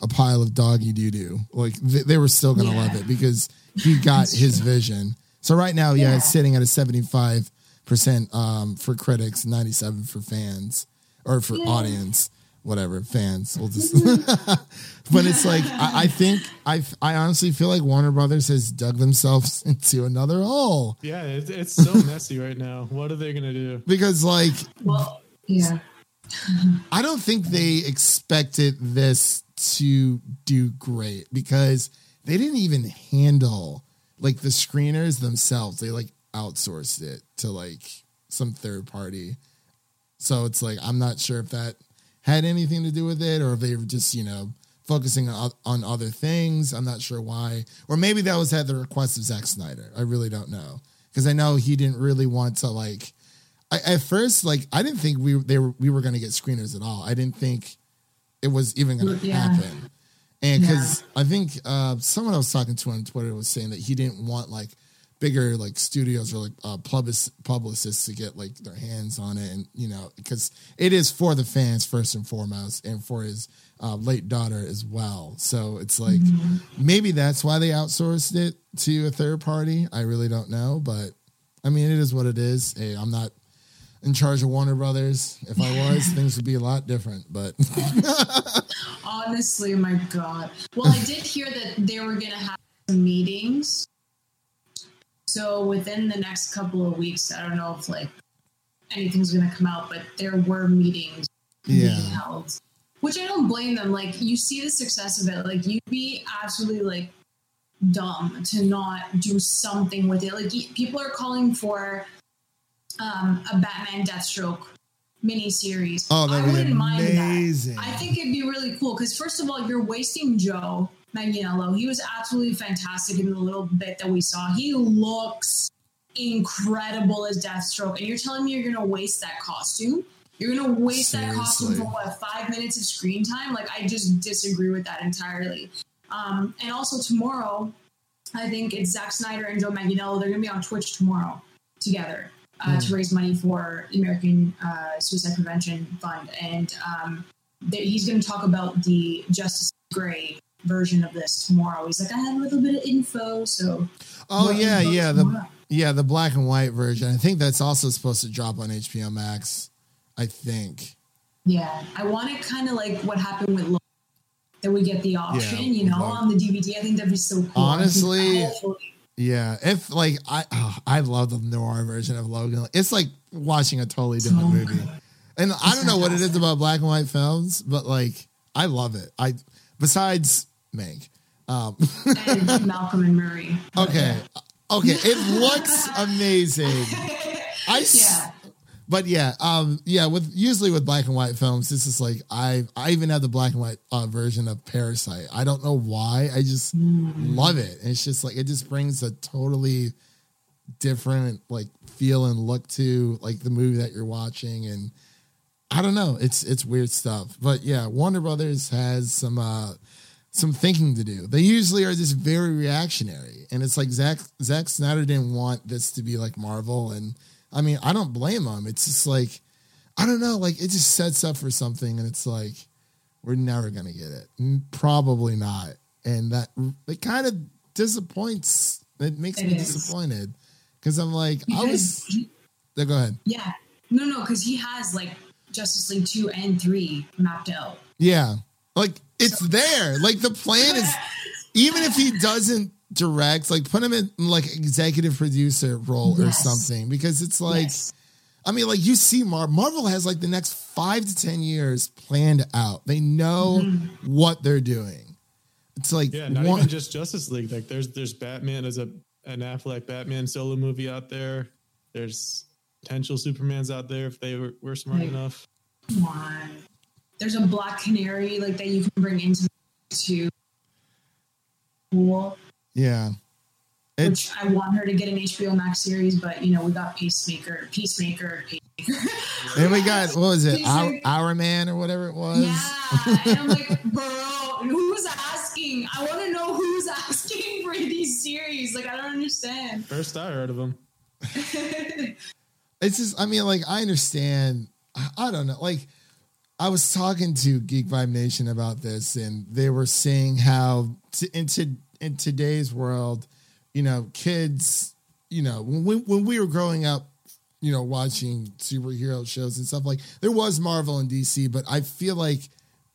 a pile of doggy doo doo. Like th- they were still to Yeah. love it because he got his vision. So right now, yeah, it's sitting at a seventy five percent um, for critics, ninety seven for fans or for Yeah. audience, whatever fans. We'll just. but it's like I, I think I I honestly feel like Warner Brothers has dug themselves into another hole Yeah, it, it's so messy right now. What are they gonna do? because like Well, yeah. I don't think they expected this to do great because they didn't even handle like the screeners themselves. They like outsourced it to like some third party. So it's like I'm not sure if that had anything to do with it or if they were just, you know, focusing on, on other things. I'm not sure why. Or maybe that was at the request of Zack Snyder. I really don't know. Because I know he didn't really want to like I, at first, like I didn't think we they were we were going to get screeners at all. I didn't think it was even going to Yeah. happen. And because I think uh, someone I was talking to on Twitter was saying that he didn't want like bigger like studios or like uh, public publicists to get like their hands on it, and you know because it is for the fans first and foremost, and for his uh, late daughter as well. So it's like maybe that's why they outsourced it to a third party. I really don't know, but I mean it is what it is. Hey, I'm not in charge of Warner Brothers. If I was, things would be a lot different. But Honestly, my God. Well, I did hear that they were going to have some meetings. So within the next couple of weeks, I don't know if like anything's going to come out, but there were meetings Yeah. being held. Which I don't blame them. Like you see the success of it. Like you'd be absolutely like dumb to not do something with it. Like people are calling for um, a Batman Deathstroke miniseries. oh, I that'd be wouldn't mind that. amazing. I think it'd be really cool because first of all, you're wasting Joe Manganiello. He was absolutely fantastic in the little bit that we saw. He looks incredible as Deathstroke, and you're telling me you're gonna waste that costume? You're gonna waste that costume for what five minutes of screen time? Like I just disagree with that entirely. Um, and also tomorrow, I think it's Zack Snyder and Joe Manganiello. They're gonna be on Twitch tomorrow together uh, to raise money for the American uh, Suicide Prevention Fund, and um, he's going to talk about the Justice Gray version of this tomorrow. He's like, I had a little bit of info, so oh yeah, yeah, the tomorrow." yeah the black and white version. I think that's also supposed to drop on HBO Max. I think. yeah. I want it kind of like what happened with that we get the option, Yeah, you know, like- on the DVD. I think that'd be so cool. Honestly, Yeah, if like I oh, I love the noir version of Logan. It's like watching a totally different So movie. good. And I don't know what it is about black and white films, but like I love it. I besides Mank. Um, Malcolm and Marie. okay, okay, it looks amazing. I Yeah. but yeah, um, yeah. With usually with black and white films, this is like I I even have the black and white uh, version of Parasite. I don't know why. I just love it. And it's just like it just brings a totally different like feel and look to like the movie that you're watching and I don't know. It's it's weird stuff. But yeah, Warner Brothers has some uh some thinking to do. They usually are just very reactionary. And it's like Zack Zack Snyder didn't want this to be like Marvel and I mean, I don't blame him. It's just like I don't know, like it just sets up for something and it's like we're never going to get it. Probably not. And that it kind of disappoints. It makes It me is. disappointed cuz I'm like I was he- yeah, go ahead. yeah, no, no, because he has like Justice League two and three mapped out. Yeah. Like it's there. Like the plan is even if he doesn't direct, like put him in like executive producer role or something because it's like Yes. I mean like you see Mar- Marvel has like the next 5 to 10 years planned out. They know Mm-hmm. what they're doing. It's like Yeah, not one- even just Justice League. Like there's there's Batman as a an Affleck Batman solo movie out there. There's potential Supermans out there if they were, were smart Right. enough. Come on. There's a black canary like that you can bring into to cool. yeah. It's- which I want her to get an HBO Max series, but you know we got Peacemaker, Peacemaker, Peacemaker. And we got what was it, He's Our, Our Man or whatever it was. yeah, and I'm like, bro, who's asking? I want to know who's asking for these series. Like I don't understand. First I heard of them. It's just, I mean, like, I understand. I, I don't know. Like, I was talking to Geek Vibe Nation about this, and they were saying how t- in, to, in today's world, you know, kids, you know, when we, when we were growing up, you know, watching superhero shows and stuff like there was Marvel and DC, but I feel like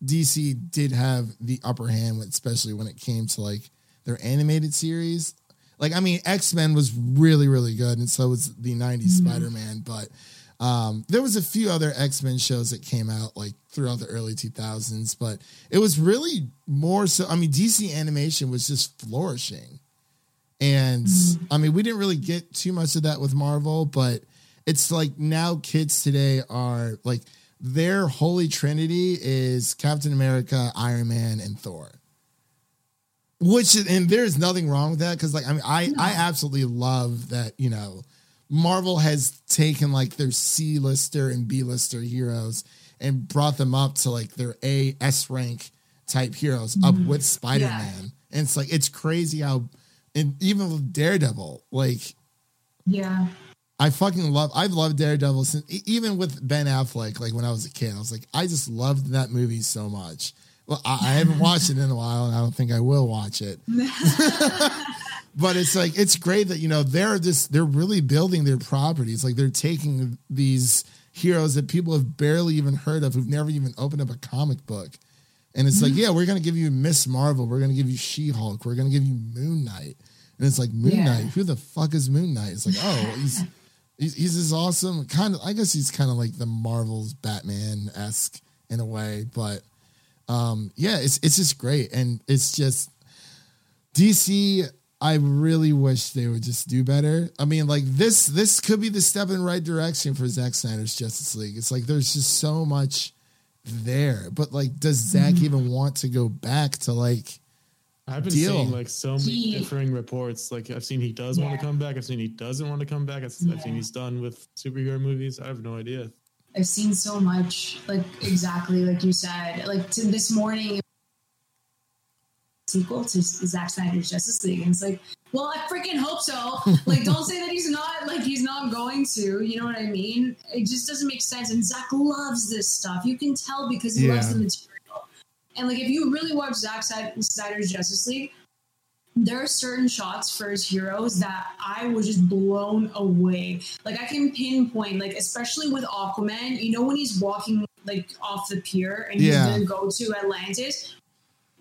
DC did have the upper hand, especially when it came to like their animated series. Like, I mean, X Men was really, really good, and so was the '90s mm-hmm. Spider Man. But um, there was a few other X Men shows that came out like throughout the early 2000s, but it was really more so. I mean, DC animation was just flourishing, and I mean, we didn't really get too much of that with Marvel, but it's like now kids today are like their holy trinity is Captain America, Iron Man, and Thor. Which and there's nothing wrong with that because like I mean I I absolutely love that you know Marvel has taken like their C lister and B lister heroes and brought them up to like their A S rank type heroes up mm-hmm. with Spider Man and it's like it's crazy how and even with Daredevil like Yeah. I fucking love. I've loved Daredevil since even with Ben Affleck. Like when I was a kid, I was like, I just loved that movie so much. Well, I, I haven't watched it in a while, and I don't think I will watch it. but it's like it's great that you know they're just they're really building their properties. Like they're taking these heroes that people have barely even heard of, who've never even opened up a comic book, and it's like, yeah, we're gonna give you Miss Marvel, we're gonna give you She Hulk, we're gonna give you Moon Knight, and it's like Moon Yeah. Knight. Who the fuck is Moon Knight? It's like, oh, he's he's, he's this awesome kind of. I guess he's kind of like the Marvel's Batman esque in a way, but um, yeah, it's it's just great, and it's just DC. I really wish they would just do better. I mean, like this this could be the step in the right direction for Zack Snyder's Justice League. It's like there's just so much there, but like, does Zack mm-hmm. even want to go back to like? I've been Deal. seeing like so many He- differing reports. Like I've seen he does want to come back. I've seen he doesn't want to come back. I've, I've seen he's done with superhero movies. I have no idea. I've seen so much, like exactly like you said. Like to this morning, sequel to Zack Snyder's Justice League, and it's like, well, I freaking hope so. Like, don't say that he's not like he's not going to. You know what I mean? It just doesn't make sense. And Zack loves this stuff. You can tell because he loves the material. And like, if you really watch Zack Snyder's Justice League, there are certain shots for his heroes that I was just blown away. Like I can pinpoint, like especially with Aquaman, you know when he's walking like off the pier and Yeah. he's gonna go to Atlantis.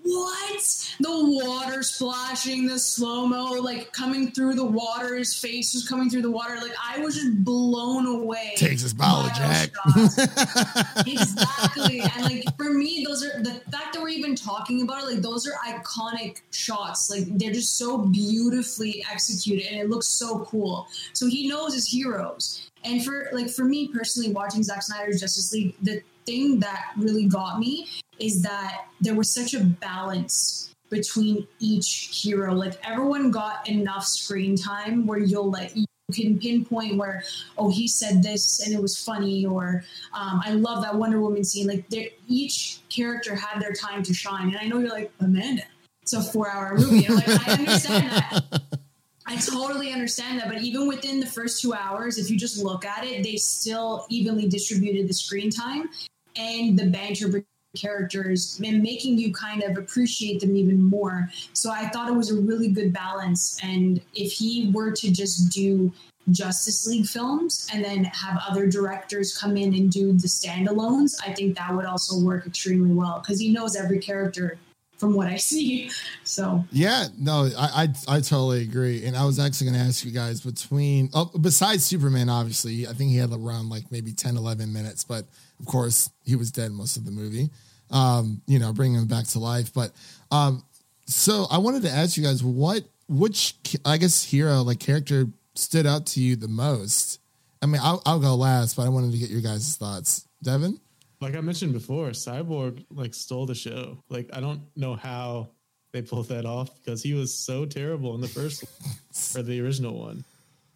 What? The water splashing, the slow mo, like coming through the water. His face was coming through the water. Like I was just blown away. Takes his bottle, Jack. exactly and like for me those are the fact that we're even talking about it like those are iconic shots like they're just so beautifully executed and it looks so cool so he knows his heroes and for like for me personally watching Zack Snyder's Justice League the thing that really got me is that there was such a balance between each hero. Like everyone got enough screen time where you'll like you can pinpoint where oh he said this and it was funny or um, i love that wonder woman scene. Like each character had their time to shine and i know you're like amanda it's a four hour movie. I'm like i understand that. I totally understand that but even within the first two hours if you just look at it they still evenly distributed the screen time and the banter characters and making you kind of appreciate them even more. So i thought it was a really good balance. And if he were to just do Justice League films and then have other directors come in and do the standalones, I think that would also work extremely well because he knows every character from what I see. So Yeah, no, I, I I totally agree. And I was actually going to ask you guys between oh, besides Superman, obviously, I think he had around like maybe 10, 11 minutes, but of course he was dead most of the movie. Um, you know, bringing him back to life. But um, so I wanted to ask you guys what which I guess hero like character stood out to you the most. I mean, I'll, I'll go last, but I wanted to get your guys' thoughts. Devin, Like I mentioned before, Cyborg like stole the show. Like I don't know how they pulled that off because he was so terrible in the first or the original one.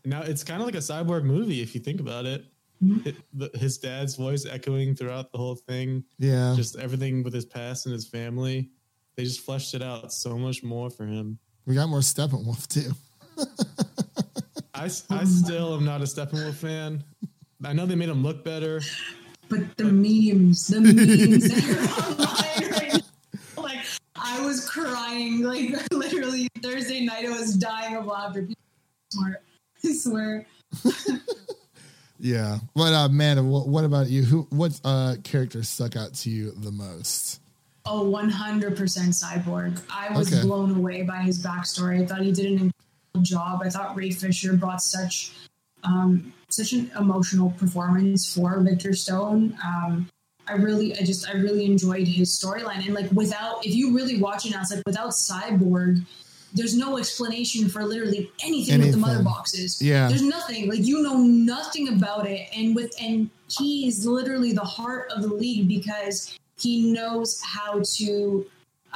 Now it's kind of like a cyborg movie if you think about it. Mm-hmm. it the, his dad's voice echoing throughout the whole thing, Yeah. just everything with his past and his family. They just fleshed it out so much more for him. we got more Steppenwolf too. I, I still am not a Steppenwolf fan. I know they made him look better. But the memes, the memes that are online right now, like I was crying, like literally Thursday night, I was dying of laughter. Smart, I swear. Yeah. But uh man, what, what about you? Who what uh character stuck out to you the most? Oh, 100% cyborg. I was Okay. blown away by his backstory. I thought he did an incredible job. I thought Ray Fisher brought such um, such an emotional performance for Victor Stone. Um, I really, I just, I really enjoyed his storyline. And like, without, if you really watch it now, it's like without Cyborg, there's no explanation for literally anything, with the mother boxes. Yeah. There's nothing. Like you know nothing about it. And with and he is literally the heart of the league because he knows how to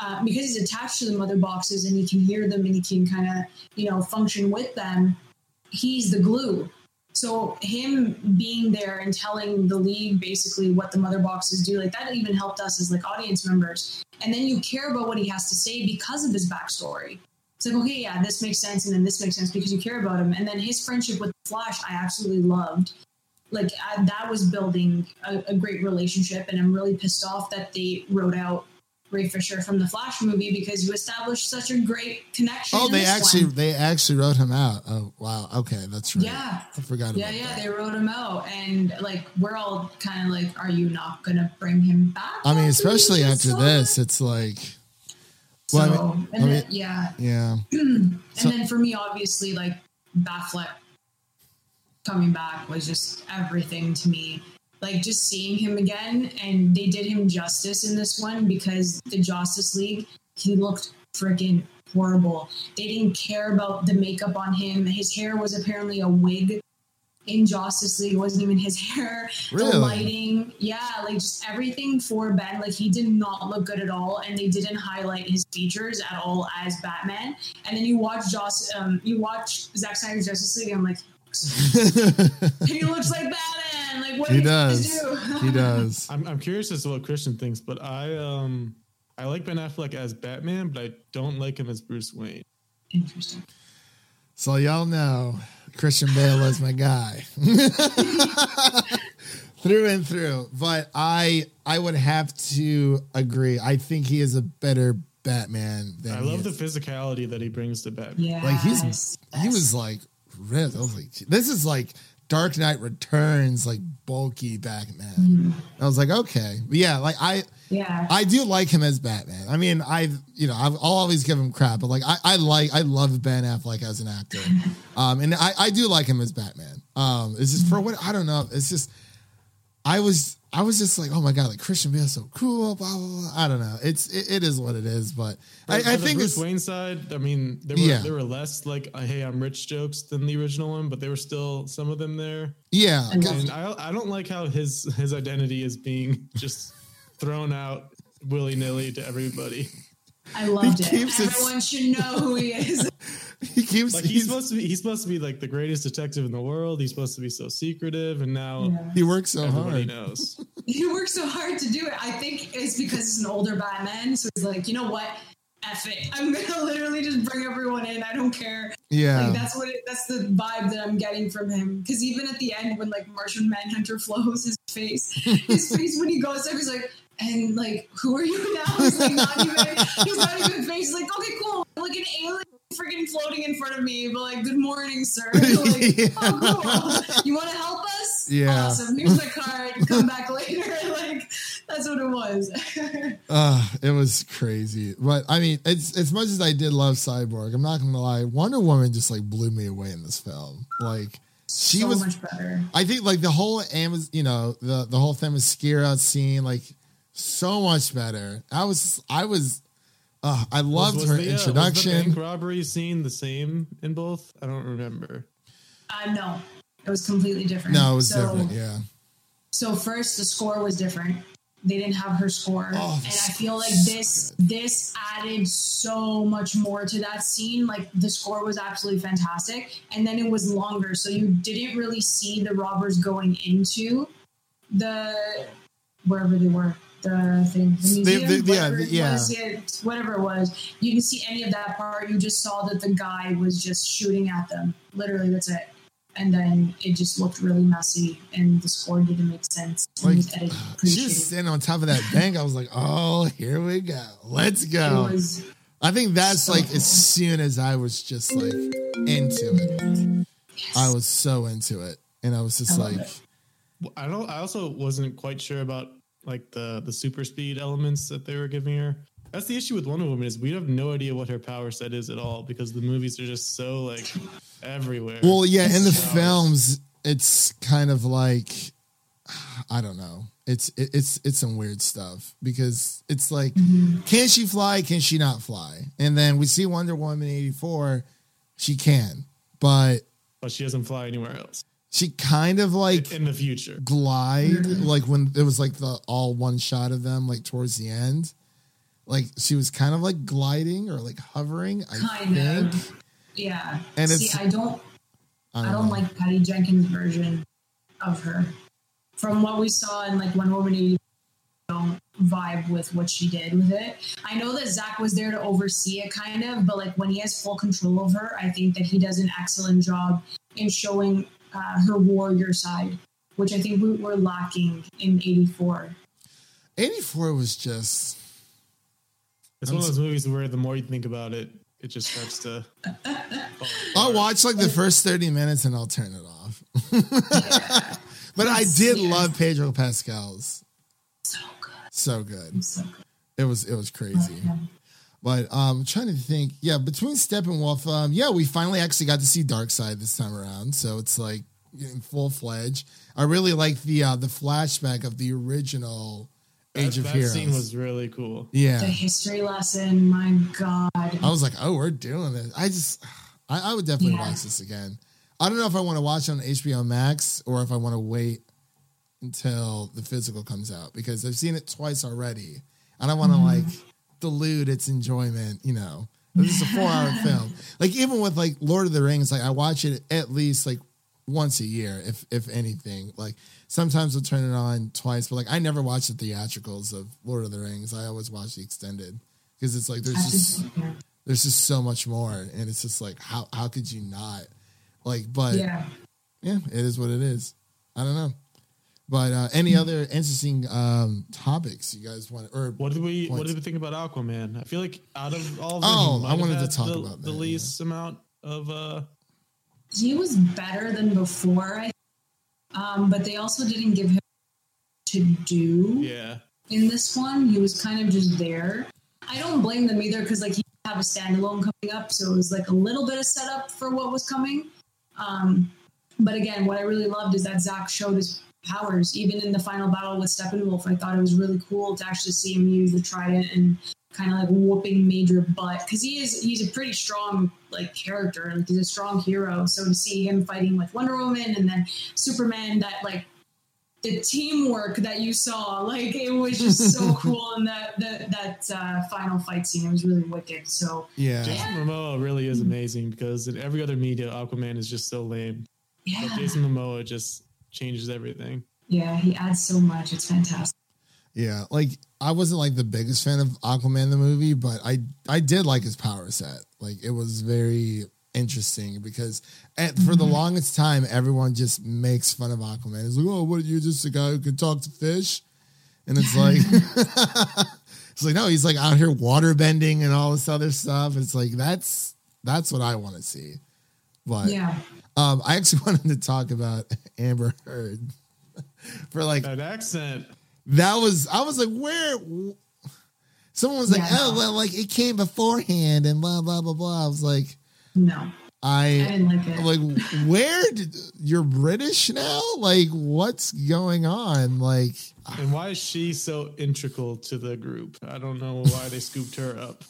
uh, because he's attached to the mother boxes and he can hear them and he can kind of you know function with them he's the glue so him being there and telling the league basically what the mother boxes do like that even helped us as like audience members. And then you care about what he has to say because of his backstory. It's like okay yeah this makes sense and then this makes sense because you care about him. And then his friendship with flash i absolutely loved. Like I, that was building a, a great relationship and i'm really pissed off that they wrote out ray fisher from the flash movie because you established such a great connection Oh, they actually one. they actually wrote him out. Oh wow. Okay, that's right. Yeah. I forgot yeah about yeah that. they wrote him out and like we're all kind of like are you not gonna bring him back I mean, especially after this, it? it's like so I mean- and I then, yeah yeah. and So- then for me obviously like Batfleck coming back was just everything to me like just seeing him again and they did him justice in this one because the justice league he looked freaking horrible. They didn't care about the makeup on him. His hair was apparently a wig in justice league. It wasn't even his hair. Really? the lighting. Yeah like just everything for ben. Like he did not look good at all and they didn't highlight his features at all as batman. And then you watch Joss, um, you watch Zack Snyder's Justice League, and I'm like, he looks like Batman. Like, what he did you guys does. do? he does. I'm, I'm curious as to what Christian thinks, but I um I like Ben Affleck as Batman, but I don't like him as Bruce Wayne. Interesting. So y'all know Christian Bale is my guy. through and through. But I I would have to agree. I think he is a better Batman than I love the physicality that he brings to Batman. Yeah. like he's he was like ripped. I was like, this is like Dark Knight Returns, like bulky Batman. Mm-hmm. I was like, okay, But yeah, like I Yeah. I do like him as Batman. I mean, I you know I've, I'll always give him crap, but like I, I like I love Ben Affleck as an actor, um, and I, I do like him as Batman. Um, it's just for what I don't know. It's just I was I was just like, oh my god, like Christian Bale's so cool. Blah blah blah. I don't know. It's it, it is what it is, but I, I think Bruce it's Wayne side. I mean, there were Yeah. there were less like uh, "Hey, I'm rich" jokes than the original one, but there were still some of them there. yeah. And And I I don't like how his his identity is being just thrown out willy nilly to everybody. I loved He it. keeps it- Everyone should know who he is. He keeps Like he's he's, supposed to be he's supposed to be like the greatest detective in the world. He's supposed to be so secretive, and now Yeah. he works so everybody hard. knows. He works so hard to do it. I think it's because he's an older Batman. So he's like, you know what? F it. I'm gonna literally just bring everyone in. I don't care. Yeah. Like that's what it, that's the vibe that I'm getting from him. Because even at the end, when like Martian Manhunter flows his face, his face when he goes there, he's like, and like, who are you now? He's like not even. He's not even face. He's like, okay, cool. Like an alien freaking floating in front of me, but like, good morning, sir. Like, Yeah. oh, cool. You want to help us? Yeah. Awesome. Here's my card. Come back later. like, that's what it was. Uh, it was crazy. But I mean, it's as much as I did love Cyborg, I'm not gonna lie, Wonder Woman just like blew me away in this film. Like she so was much better. I think like the whole Amazon, you know, the the whole Themyscira scene, like so much better. I was I was uh, I loved Was- was her the, uh, was the introduction. bank robbery scene the same in both? I don't remember. Uh, no, it was completely different. no, it was So- different, yeah. So first, the score was different. they didn't have her score, Oh, and I feel like score's this this added so much more to that scene. Like the score was absolutely fantastic, and then it was longer, so you didn't really see the robbers going into the wherever they were. The thing, the museum, they- yeah, whatever it yeah. was, yeah, whatever it was. You didn't see any of that part. You just saw that the guy was just shooting at them. Literally, that's it. And then it just looked really messy, and the score didn't make sense. Like, it was She was shitty. standing on top of that bank. I was like, oh, here we go. Let's It go. was I think that's so like cool. as soon as I was just like into it, I was so into it. And I was just I like, it. I don't. I also wasn't quite sure about like the the super speed elements that they were giving her. That's the issue with Wonder Woman is we have no idea what her power set is at all because the movies are just so like everywhere. well, yeah, in the films, it's kind of like, I don't know. It's it, it's it's some weird stuff because it's like, can she fly? Can she not fly? And then we see Wonder Woman eighty four, she can, but but she doesn't fly anywhere else she kind of like in the future. glide mm-hmm. like when it was like the all one shot of them like towards the end like she was kind of like gliding or like hovering i kind think of. Yeah. And See, it's- I don't i I don't, don't like Patty Jenkins' version of her. From what we saw in like Wonder Woman 80, don't vibe with what she did with it. I know that Zack was there to oversee it kind of, but like when he has full control of her, I think that he does an excellent job in showing uh, her warrior side, which I think we were lacking in 84. 84 was just It's I'm one of those movies where the more you think about it, it just starts to. i'll watch like the first 30 minutes and i'll turn it off but i did Yeah. love pedro pascal's So good. so good So good. it was it was crazy Yeah. But um, I'm trying to think. Yeah, between Steppenwolf, um, yeah, we finally actually got to see Darkseid this time around. So it's like in full fledged. I really like the uh, the flashback of the original That, Age of that Heroes. scene was really cool. yeah, The history lesson, my God. I was like, oh, we're doing this. I just, I, I would definitely Yeah. watch this again. I don't know if I want to watch it on HBO Max or if I want to wait until the physical comes out because I've seen it twice already. and I want to like dilute its enjoyment. You know, this is a four-hour film. Like even with like Lord of the Rings, like I watch it at least like once a year, if if anything. Like sometimes I'll turn it on twice, but like I never watch the theatricals of Lord of the Rings. I always watch the extended because it's like there's just just, there's just so much more, and it's just like how how could you not like? But yeah. yeah, it is what it is. I don't know. But uh, any other interesting um, topics you guys want? Or What did we What Points. did we think about Aquaman? I feel like out of all of Oh, them, he I wanted to talk the, about the that, least amount of. uh He was better than before, I um, but they also didn't give him to do Yeah, in this one. He was kind of just there. I don't blame them either because like he have a standalone coming up, so it was like a little bit of setup for what was coming. Um, but again, what I really loved is that Zack showed his powers, even in the final battle with Steppenwolf. I thought it was really cool to actually see him use the trident and kind of like whooping major butt because he is he's a pretty strong like character like he's a strong hero. So to see him fighting with wonder woman and then superman that like the teamwork that you saw like it was just so cool in that that, that uh, final fight scene. It was really wicked. So yeah, Jason Momoa really is amazing because in every other media, Aquaman is just so lame. But yeah. Jason Momoa just changes everything. yeah he adds so much it's fantastic yeah. Like I wasn't like the biggest fan of Aquaman the movie, but I I did like his power set. Like it was very interesting because at, for the mm-hmm. longest time everyone just makes fun of Aquaman. It's like, oh, what are you just a guy who can talk to fish? And it's like it's like no, he's like out here water bending and all this other stuff. It's like that's that's what I want to see. But yeah um, I actually wanted to talk about Amber Heard for like That accent. that was I was like, where? Someone was like, Yeah, oh no. well, like it came beforehand and blah blah blah blah. I was like, no i I didn't like it like, where did you're British now? Like, what's going on? Like, And why is she so integral to the group? I don't know why they scooped her up.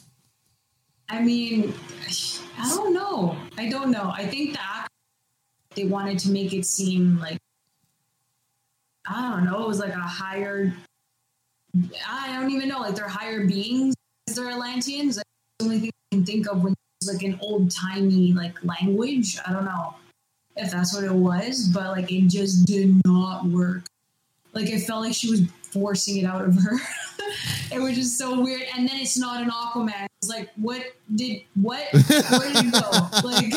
I mean, I don't know. I don't know. I think the act they wanted to make it seem like I don't know. It was like a higher I don't even know, like they're higher beings, they're Atlanteans. Like, the only thing I can think of was like an old timey like language. I don't know if that's what it was, but like it just did not work. Like it felt like she was forcing it out of her. it was just so weird. And then it's not an Aquaman. It's like, what did what? Where did you go? Like,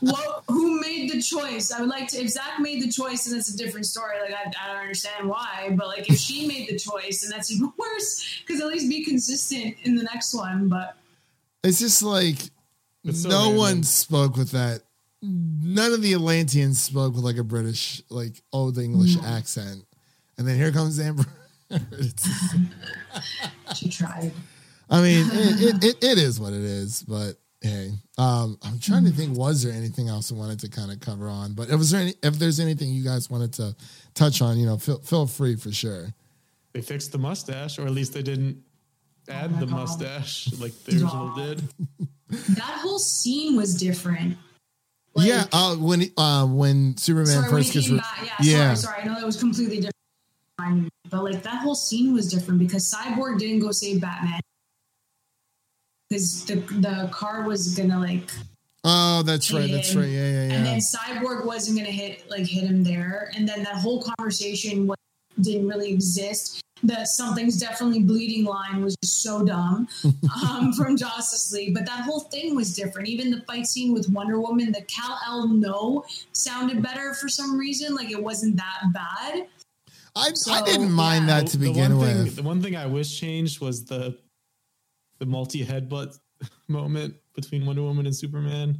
what? Who made the choice? I would like to. If Zack made the choice, then it's a different story. Like, I, I don't understand why. But like, if she made the choice, then that's even worse. Because at least be consistent in the next one. But It's just like It's so no random. one spoke with that. None of the Atlanteans spoke with like a British, like old English accent. And then here comes Amber. It's- she tried. I mean, it, it, it, it is what it is. But hey, um, I'm trying to think. Was there anything else I wanted to kind of cover on? But if was there any, if there's anything you guys wanted to touch on, you know, feel feel free for sure. They fixed the mustache, or at least they didn't add Oh the God. mustache like the original did. That whole scene was different. Like, yeah, uh, when uh, when Superman sorry, first he gets re- back. Yeah, yeah. sorry, sorry. I know that was completely different. But like that whole scene was different because Cyborg didn't go save Batman. Because the the car was gonna like Oh, that's right. That's right. Yeah, yeah, yeah. and then Cyborg wasn't gonna hit like hit him there, and then that whole conversation was, didn't really exist. The something's definitely bleeding line was just so dumb um, from Justice League, but that whole thing was different. Even the fight scene with Wonder Woman, the Kal-El No sounded better for some reason. Like it wasn't that bad. I, I didn't mind yeah. that to The- the begin one with. Thing, the one thing I wish changed was the the multi headbutt moment between Wonder Woman and Superman.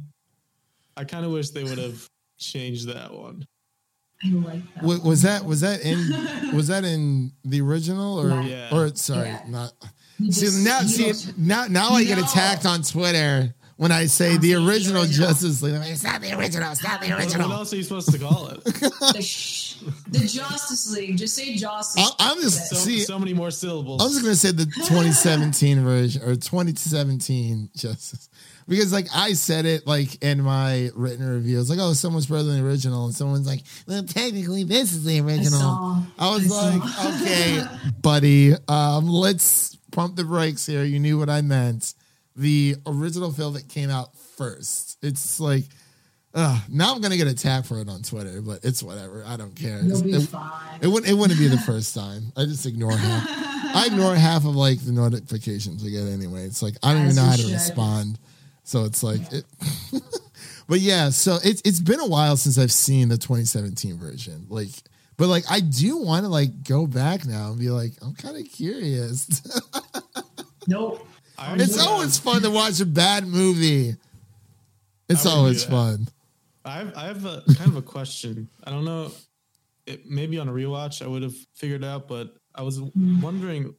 I kind of wish they would have changed that one. I like that. Wa- was that was that in was that in the original or Yeah. or sorry Yeah. not He see just- now see looks- now now I get attacked on Twitter when I say the saying the original original. Justice League. It's not the original. It's not the original. what else are you supposed to call it? the, the Justice League. Just say Justice. I- I'm just So, see. so many more syllables. I'm just gonna say the 2017 version or 2017 Justice because like I said it like in my written review. It's like oh someone's better than the original and someone's like well technically this is the original. saw. I was I like okay buddy um let's pump the brakes here. You knew what I meant. The original film that came out first. It's like. Uh, now I'm gonna get attacked for it on Twitter, but it's whatever. I don't care. It- fine. it wouldn't. It wouldn't be the first time. I just ignore half. I ignore half of like the notifications I get anyway. It's like I don't As even know how to respond. So it's like it. but yeah, so it's it's been a while since I've seen the 2017 version. Like, but like I do want to like go back now and be like I'm kind of curious. Nope. I it's already- always fun to watch a bad movie. It's always fun. I have, I have a kind of a question. I don't know. It, maybe on a rewatch I would have figured out, but I was wondering.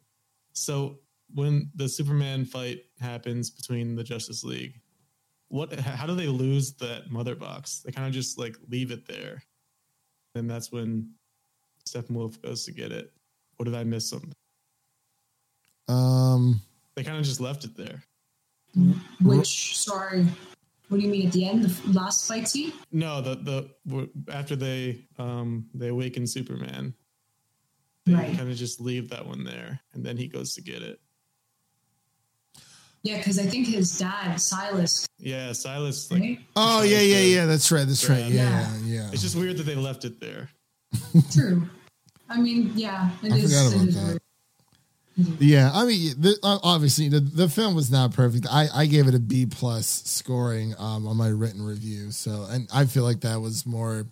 So when the Superman fight happens between the Justice League, what? How do they lose that mother box? They kind of just like leave it there, and that's when Steppenwolf goes to get it. What did I miss something? Um, They kind of just left it there. Which sorry. What do you mean at the end? The last fight scene? No, the the after they um they awaken Superman, they Right. kind of just leave that one there, and then he goes to get it. Yeah, because I think his dad, Silas, Yeah, Silas. Like, right? oh yeah, yeah, yeah. That's right. That's right. Yeah, Yeah. yeah. yeah. it's just weird that they left it there. True. I mean, yeah, it I is. forgot about is that. weird. Yeah, I mean, the, uh, obviously the, the film was not perfect. I, I gave it a B plus scoring um, on my written review. So, and I feel like that was more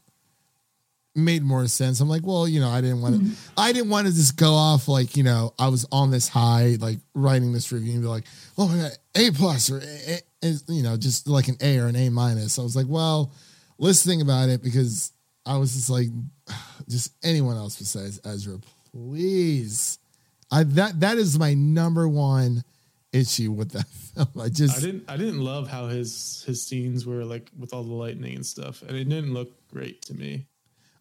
made more sense. I'm like, well, you know, I didn't want to, I didn't want to just go off like, you know, I was on this high, like writing this review and be like, oh my god, A plus or a, a, is, you know, just like an A or an A minus. I was like, well, let's think about it because I was just like, just anyone else besides Ezra, please. I that that is my number one issue with that film. I just I didn't I didn't love how his his scenes were like with all the lightning and stuff, and it didn't look great to me.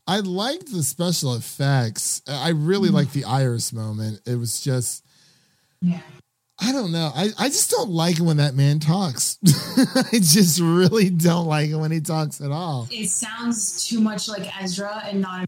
I liked the special effects. I really mm-hmm. liked the Iris moment. It was just Yeah. I don't know. I, I just don't like it when that man talks. I just really don't like it when he talks at all. It sounds too much like Ezra and not.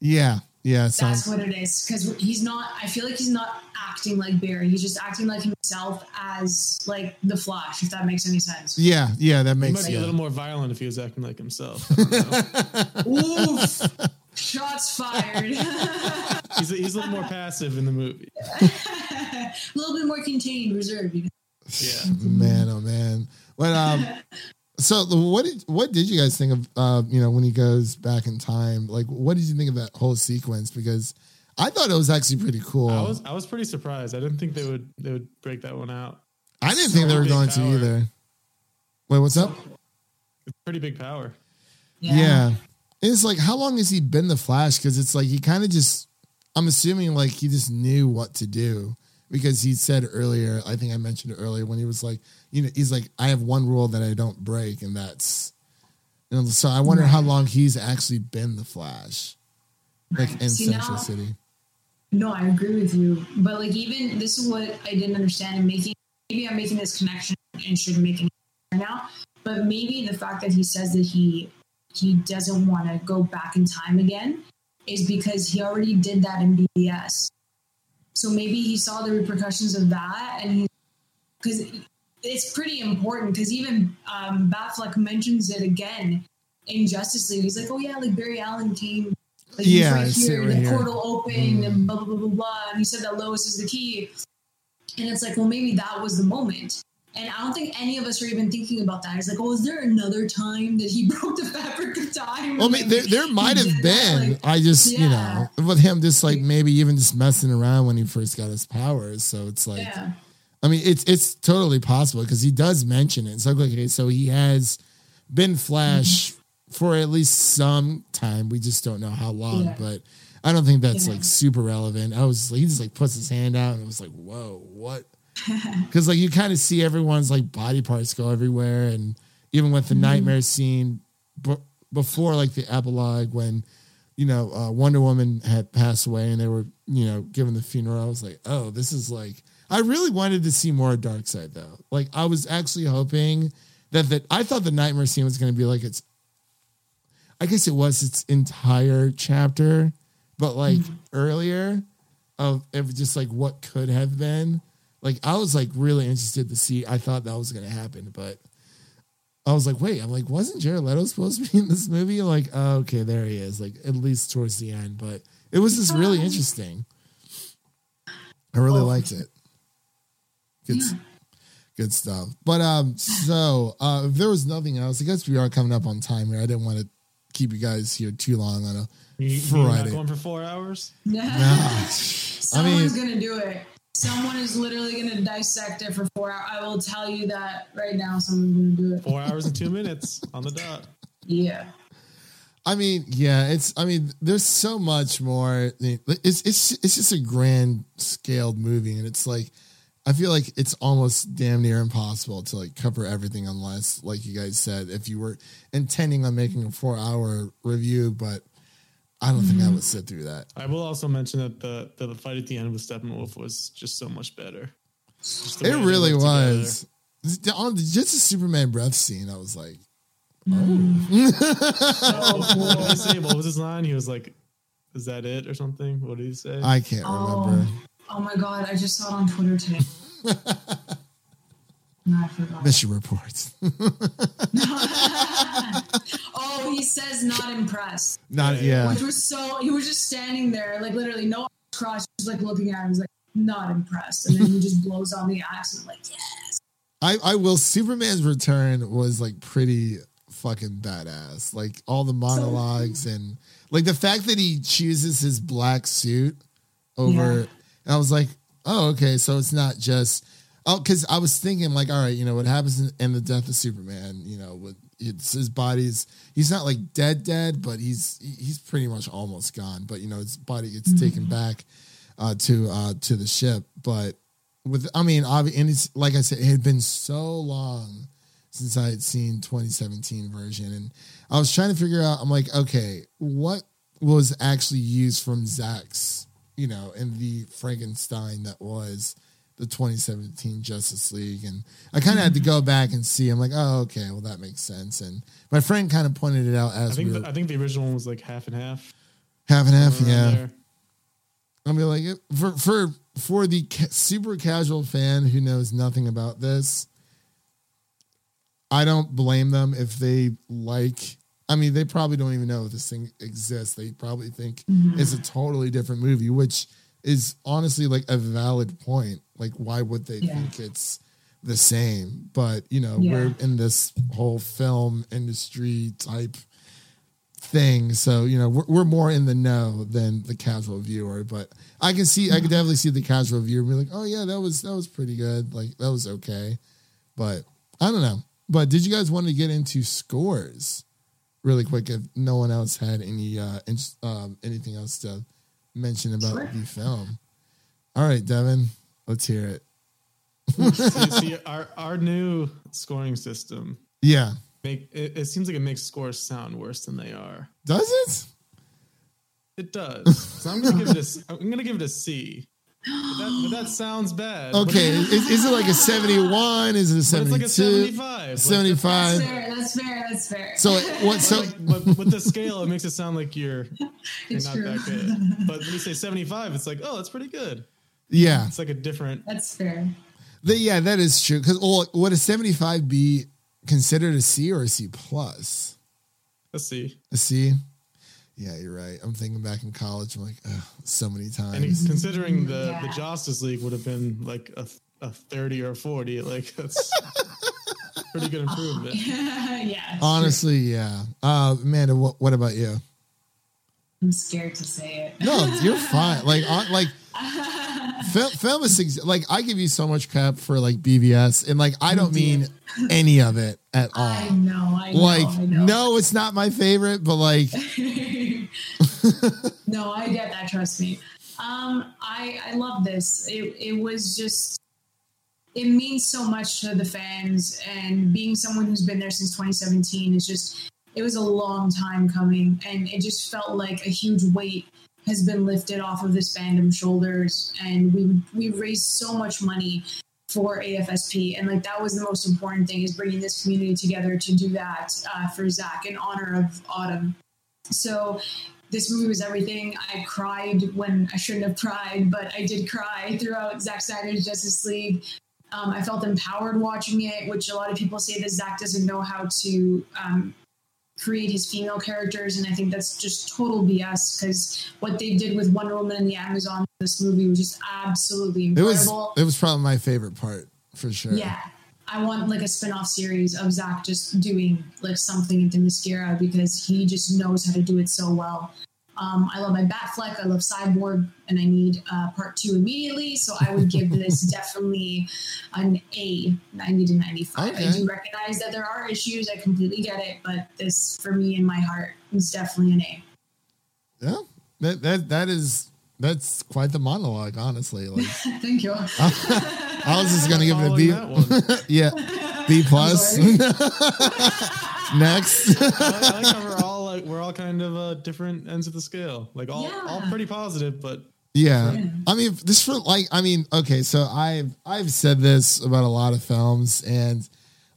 Yeah. Yeah, That's sounds. what it is. Because he's not. I feel like he's not acting like Barry. He's just acting like himself as like the Flash. If that makes any sense. Yeah, yeah, that He makes might be a little more violent if he was acting like himself. I don't know. Oof! Shots fired. he's, a, he's a little more passive in the movie. a little bit more contained, reserved. Yeah. man, oh man. But um, so what did what did you guys think of uh, you know, when he goes back in time? Like, what did you think of that whole sequence? Because I thought it was actually pretty cool. I was I was pretty surprised. I didn't think they would they would break that one out. I didn't think they were big going to either. Wait, what's up? It's pretty big power. Yeah. And it's like, how long has he been the Flash? Because it's like he kind of just, I'm assuming like he just knew what to do because he said earlier, I think I mentioned it earlier when he was like, you know, he's like, I have one rule that I don't break, and that's, you know, so I wonder how long he's actually been the Flash, like in See, Central now- City. No, I agree with you. But like even this is what I didn't understand in making maybe I'm making this connection and should make it right now. But maybe the fact that he says that he he doesn't want to go back in time again is because he already did that in BBS. So maybe he saw the repercussions of that and he because it's pretty important because even um, Batfleck mentions it again in Justice League. He's like, "Oh yeah, like Barry Allen came, like, Yeah, right here, right the here. Portal opened, and blah blah blah blah blah." And he said that Lois is the key, and it's like, well, maybe that was the moment. And I don't think any of us are even thinking about that. It's like, oh, is there another time that he broke the fabric of time? Well, I mean, Like, there, there might have been. like- I just, you know, with him just like maybe even just messing around when he first got his powers. So it's like, yeah, I mean, it's it's totally possible because he does mention it. So okay, so he has been Flash mm-hmm. for at least some time. We just don't know how long, Yeah. but I don't think that's Yeah. like super relevant. I was like, he just like puts his hand out and it was like, whoa, what? Because like you kind of see everyone's like body parts go everywhere, and even with the nightmare scene b- before like the epilogue when you know uh, Wonder Woman had passed away and they were you know given the funeral, I was like, oh, this is like I really wanted to see more Darkseid though. Like I was actually hoping that that I thought the nightmare scene was going to be like its. I guess it was its entire chapter, but like earlier of of just like what could have been. Like I was like really interested to see. I thought that was going to happen, but I was like, wait. I'm like, wasn't Jared Leto supposed to be in this movie? Like, oh, okay, there he is. Like at least towards the end, but it was just really interesting. I really Oh. liked it. Good, good stuff. But um, so uh, if there was nothing else, I guess we are coming up on time here. I didn't want to keep you guys here too long on a You, you're not Friday. going for four hours. Nah. I someone's mean, gonna do it. Someone is literally gonna dissect it for four hours. I will tell you that right now. Someone's gonna do it. Four hours and two minutes on the dot. Yeah. I mean, yeah, it's. I mean, there's so much more. It's it's it's just a grand scaled movie, and it's like, I feel like it's almost damn near impossible to like cover everything unless, like you guys said, if you were intending on making a four hour review, but I don't think I would mm-hmm. sit through that. I will also mention that the that the fight at the end with Steppenwolf was just so much better. It really worked together. was. On just the Superman breath scene, I was like, What did he say? What was his line? He was like, "Is that it?" or something. What did he say? I can't Oh. remember. Oh my god! I just saw it on Twitter today. no, I forgot. Mission reports. oh, he says not impressed, Not yeah. which was so. He was just standing there, like literally no cross, just like looking at him. He's like not impressed, and then he just blows on the axe and like, yes. I, I will. Superman's return was like pretty fucking badass. Like all the monologues and like the fact that he chooses his black suit over. Yeah. And I was like, oh, okay. So it's not just. Oh, because I was thinking like, all right, you know what happens in, in the death of Superman? You know, with it's his body's he's not like dead, dead, but he's he's pretty much almost gone. But you know, his body gets taken back uh, to uh, to the ship. But with I mean, obvi- and it's like I said, it had been so long since I had seen 2017 version, and I was trying to figure out. I'm like, okay, what was actually used from Zack's, you know, in the Frankenstein that was the 2017 Justice League, and I kind of had to go back and see. I'm like, oh, okay, well that makes sense. And my friend kind of pointed it out I as we were the, I think the original one was like half and half. half and half, yeah. there. I mean, like for for for the ca- super casual fan who knows nothing about this, I don't blame them if they like. I mean, they probably don't even know if this thing exists. They probably think mm-hmm. it's a totally different movie, which is honestly like a valid point. Like, why would they Yeah. think it's the same? But you know, Yeah. we're in this whole film industry type thing. So, you know, we're, we're more in the know than the casual viewer, but I can see, I can definitely see the casual viewer be like, oh yeah, that was, that was pretty good. Like that was okay. But I don't know. But did you guys want to get into scores really quick if no one else had any, uh, in, um, anything else to mention about Sure. the film? All right, Devin, let's hear it. see, see, our our new scoring system Yeah. make it, it seems like it makes scores sound worse than they are. Does it? It does. So I'm gonna give it a s- I'm gonna give it a C. But that, but that sounds bad. Okay. is, is it like a 71? Is it a 72? it's like a 75. 75. That's fair. That's fair. That's fair. So what? So Like, but with the scale, it makes it sound like you're you're It's not true. that good. But when you say 75, it's like, oh, that's pretty good. Yeah, It's like a different. That's fair. The- yeah, that is true. Because well, would a seventy-five be considered a C or a C plus? Let's see. A C. Yeah, you're right. I'm thinking back in college. I'm like, ugh, so many times. And considering the Yeah. the Justice League would have been like a, a 30 or a 40, like that's pretty good improvement. yeah. it's Honestly, yeah. Uh, Amanda, what, what about you? I'm scared to say it. No, you're fine. Like, on, like. Film, film is ex- like I give you so much crap for like BVS, and like I don't mean any of it at all. I know. I know. like, I know. no, it's not my favorite, but like, no, I get that. Trust me. Um, I I love this. It it was just it means so much to the fans, and being someone who's been there since 2017 is just it was a long time coming, and it just felt like a huge weight has been lifted off of this fandom's shoulders, and we we raised so much money for AFSP, and like that was the most important thing is bringing this community together to do that uh, for Zack in honor of Autumn. So this movie was everything. I cried when I shouldn't have cried, but I did cry throughout Zack Snyder's Justice League. Um, I felt empowered watching it, which a lot of people say that Zack doesn't know how to um, create his female characters, and I think that's just total BS because what they did with Wonder Woman and the Amazon in this movie was just absolutely incredible. it was it was probably my favorite part for sure. Yeah. I want like a spin-off series of Zack just doing like something into Themyscira because he just knows how to do it so well. Um, I love my Batfleck, I love Cyborg, and I need uh, part two immediately. So I would give this definitely an A, 90 to 95. Okay. I do recognize that there are issues. I completely get it, but this, for me in my heart, is definitely an A. Yeah, that that that is that's quite the monologue, honestly. Like Thank you. I was just gonna give it a Following B. that one. yeah, B plus. Next, I I like how we're all we're all kind of uh, different ends of the scale. Like all all pretty positive, but yeah. Yeah. I mean, this for like, I mean, okay, so I've I've said this about a lot of films, and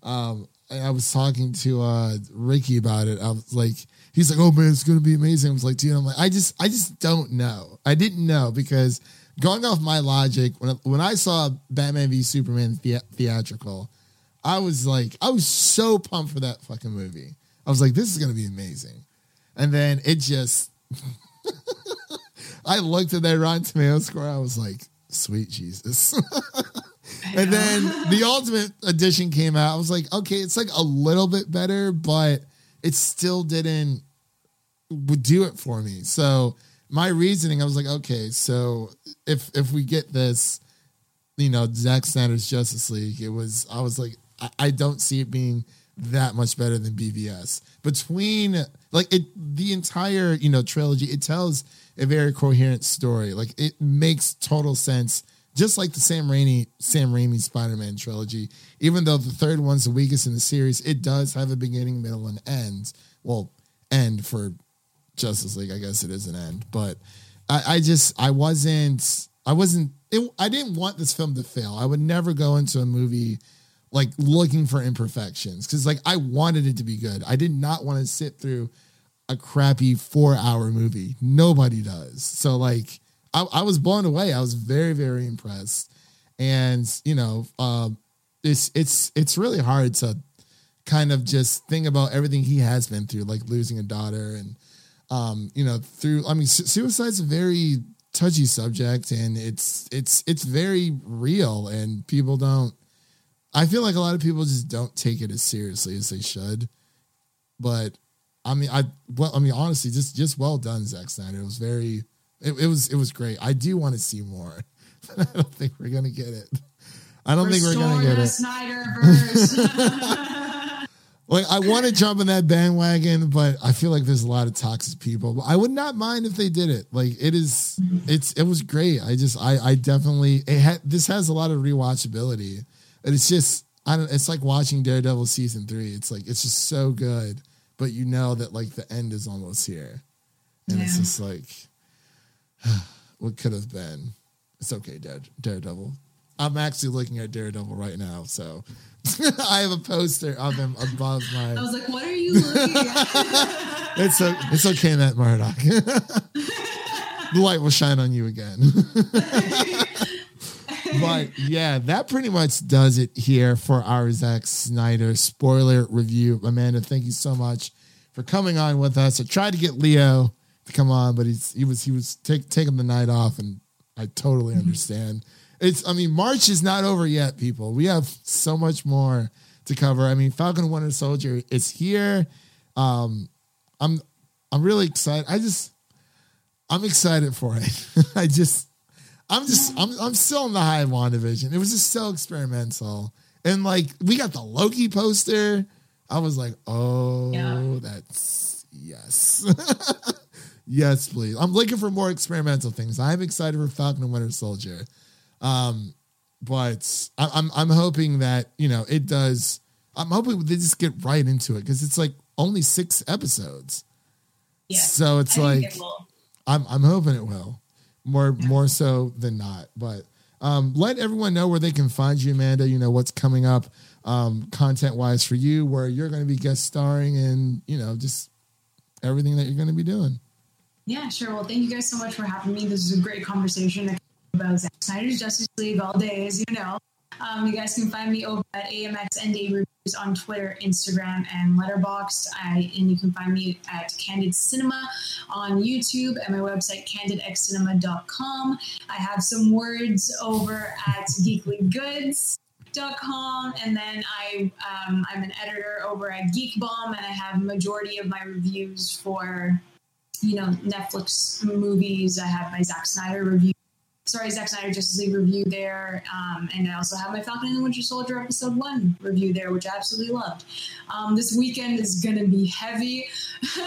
um, and I was talking to uh Ricky about it. I was like, he's like, oh man, it's gonna be amazing. I was like, dude, I'm like, I just I just don't know. I didn't know because going off my logic, when I, when I saw Batman v Superman the- theatrical, I was like, I was so pumped for that fucking movie. I was like, this is gonna be amazing, and then it just. I looked at that Rotten Tomato score. I was like, sweet Jesus. and then the Ultimate Edition came out. I was like, okay, it's like a little bit better, but it still didn't would do it for me. So my reasoning, I was like, okay, so if if we get this, you know, Zack Snyder's Justice League, it was I was like, I, I don't see it being that much better than BVS. Between like it the entire, you know, trilogy, it tells a very coherent story. Like it makes total sense. Just like the Sam Raimi Sam Raimi Spider-Man trilogy, even though the third one's the weakest in the series, it does have a beginning, middle, and end. Well, end for Justice League, I guess it is an end. But I, I just I wasn't I wasn't it, I didn't want this film to fail. I would never go into a movie like looking for imperfections because like I wanted it to be good. I did not want to sit through a crappy four hour movie. Nobody does. So like I, I was blown away. I was very very impressed, and you know, um, it's it's it's really hard to kind of just think about everything he has been through, like losing a daughter and um, you know, through I mean, su- suicide's a very touchy subject and it's it's it's very real and people don't I feel like a lot of people just don't take it as seriously as they should. But I mean I well I mean honestly just just well done Zack Snyder. It was very it, it was it was great. I do want to see more. But I don't think we're gonna get it. I don't think we're gonna get it. Snyderverse. Like I want to jump in that bandwagon, but I feel like there's a lot of toxic people. But I would not mind if they did it. Like it is, it's it was great. I just I I definitely it had this has a lot of rewatchability, and it's just I don't. It's like watching Daredevil season three. It's like it's just so good, but you know that like the end is almost here, and it's just like what could have been. It's okay, Daredevil. I'm actually looking at Daredevil right now, so I have a poster of him above my. I was like, what are you looking at? It's o- it's okay, Matt Murdock. the light will shine on you again. But yeah, that pretty much does it here for our Zack Snyder spoiler review. Amanda, thank you so much for coming on with us. I tried to get Leo to come on, but he's he was he was take, taking the night off, and I totally understand. It's I mean March is not over yet, people. We have so much more to cover. I mean Falcon and Winter Soldier is here. Um, I'm I'm really excited. I just I'm excited for it. I just I'm just I'm I'm still in the high of WandaVision. It was just so experimental. And like we got the Loki poster. I was like, oh, Yeah. that's yes. yes, please. I'm looking for more experimental things. I'm excited for Falcon and Winter Soldier. Um, but I, I'm I'm hoping that, you know, it does I'm hoping they just get right into it because it's like only six episodes. Yeah. So it's I like it. I'm I'm hoping it will. More more so than not. But um, let everyone know where they can find you, Amanda. You know what's coming up, um, content wise for you, where you're going to be guest starring, and you know just everything that you're going to be doing. Yeah, sure. Well, thank you guys so much for having me. This is a great conversation about Zack Snyder's Justice League all day, as you know. Um, you guys can find me over at AMX and Day Reviews on Twitter, Instagram, and Letterboxd. I and you can find me at Candid Cinema on YouTube and my website candidxcinema.com. I have some words over at geeklygoods.com and then I um, I'm an editor over at Geek Bomb and I have majority of my reviews for you know Netflix movies. I have my Zack Snyder review sorry, Zack Snyder Justice League review there. Um, and I also have my Falcon and the Winter Soldier episode one review there, which I absolutely loved. Um, this weekend is going to be heavy.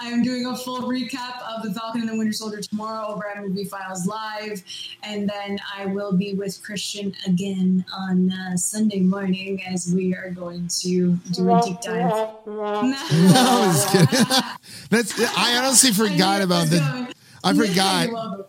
I am doing a full recap of the Falcon and the Winter Soldier tomorrow over at Movie Files Live. And then I will be with Christian again on uh, Sunday morning as we are going to do a deep dive. I. That's I honestly forgot about the. I forgot.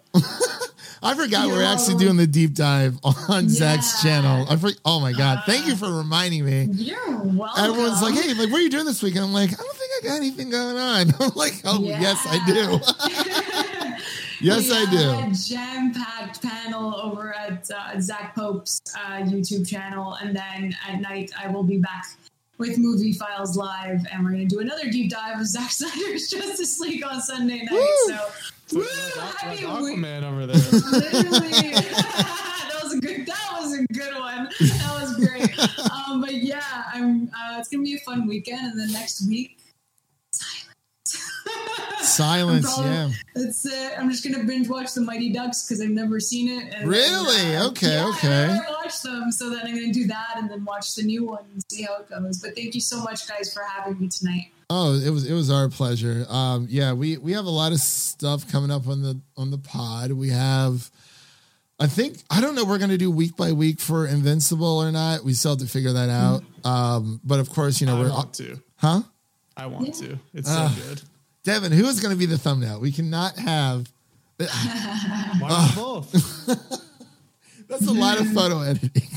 I forgot we're actually doing the deep dive on Zach's channel. I for, oh my god! Thank you for reminding me. You're welcome. Everyone's like, "Hey, like, what are you doing this weekend?" I'm like, "I don't think I got anything going on." I'm like, "Oh, yes, I do. yes, I do." Jam packed panel over at uh, Zach Pope's uh, YouTube channel, and then at night I will be back with Movie Files Live, and we're going to do another deep dive of Zack Snyder's Justice League on Sunday night. Woo! So, woo, Like happy Aqu- week- Aquaman over there. That was a good. That was a good one. That was great. Um, but yeah, I'm. Uh, it's gonna be a fun weekend, and then next week, silence. Silence, probably- yeah. That's it. I'm just gonna binge watch the Mighty Ducks because I've never seen it. And Really? then, uh, Okay, yeah, okay. I watched them, so then I'm gonna do that and then watch the new one and see how it goes. But thank you so much, guys, for having me tonight. Oh, it was it was our pleasure. Um, yeah, we we have a lot of stuff coming up on the on the pod. We have, I think I don't know. We're gonna do week by week for Invincible or not. We still have to figure that out. Um, but of course, you know I we're want to. huh. I want Yeah. to. It's Ah. so good. Devin, who is going to be the thumbnail? We cannot have. Why not both? That's a lot of photo editing.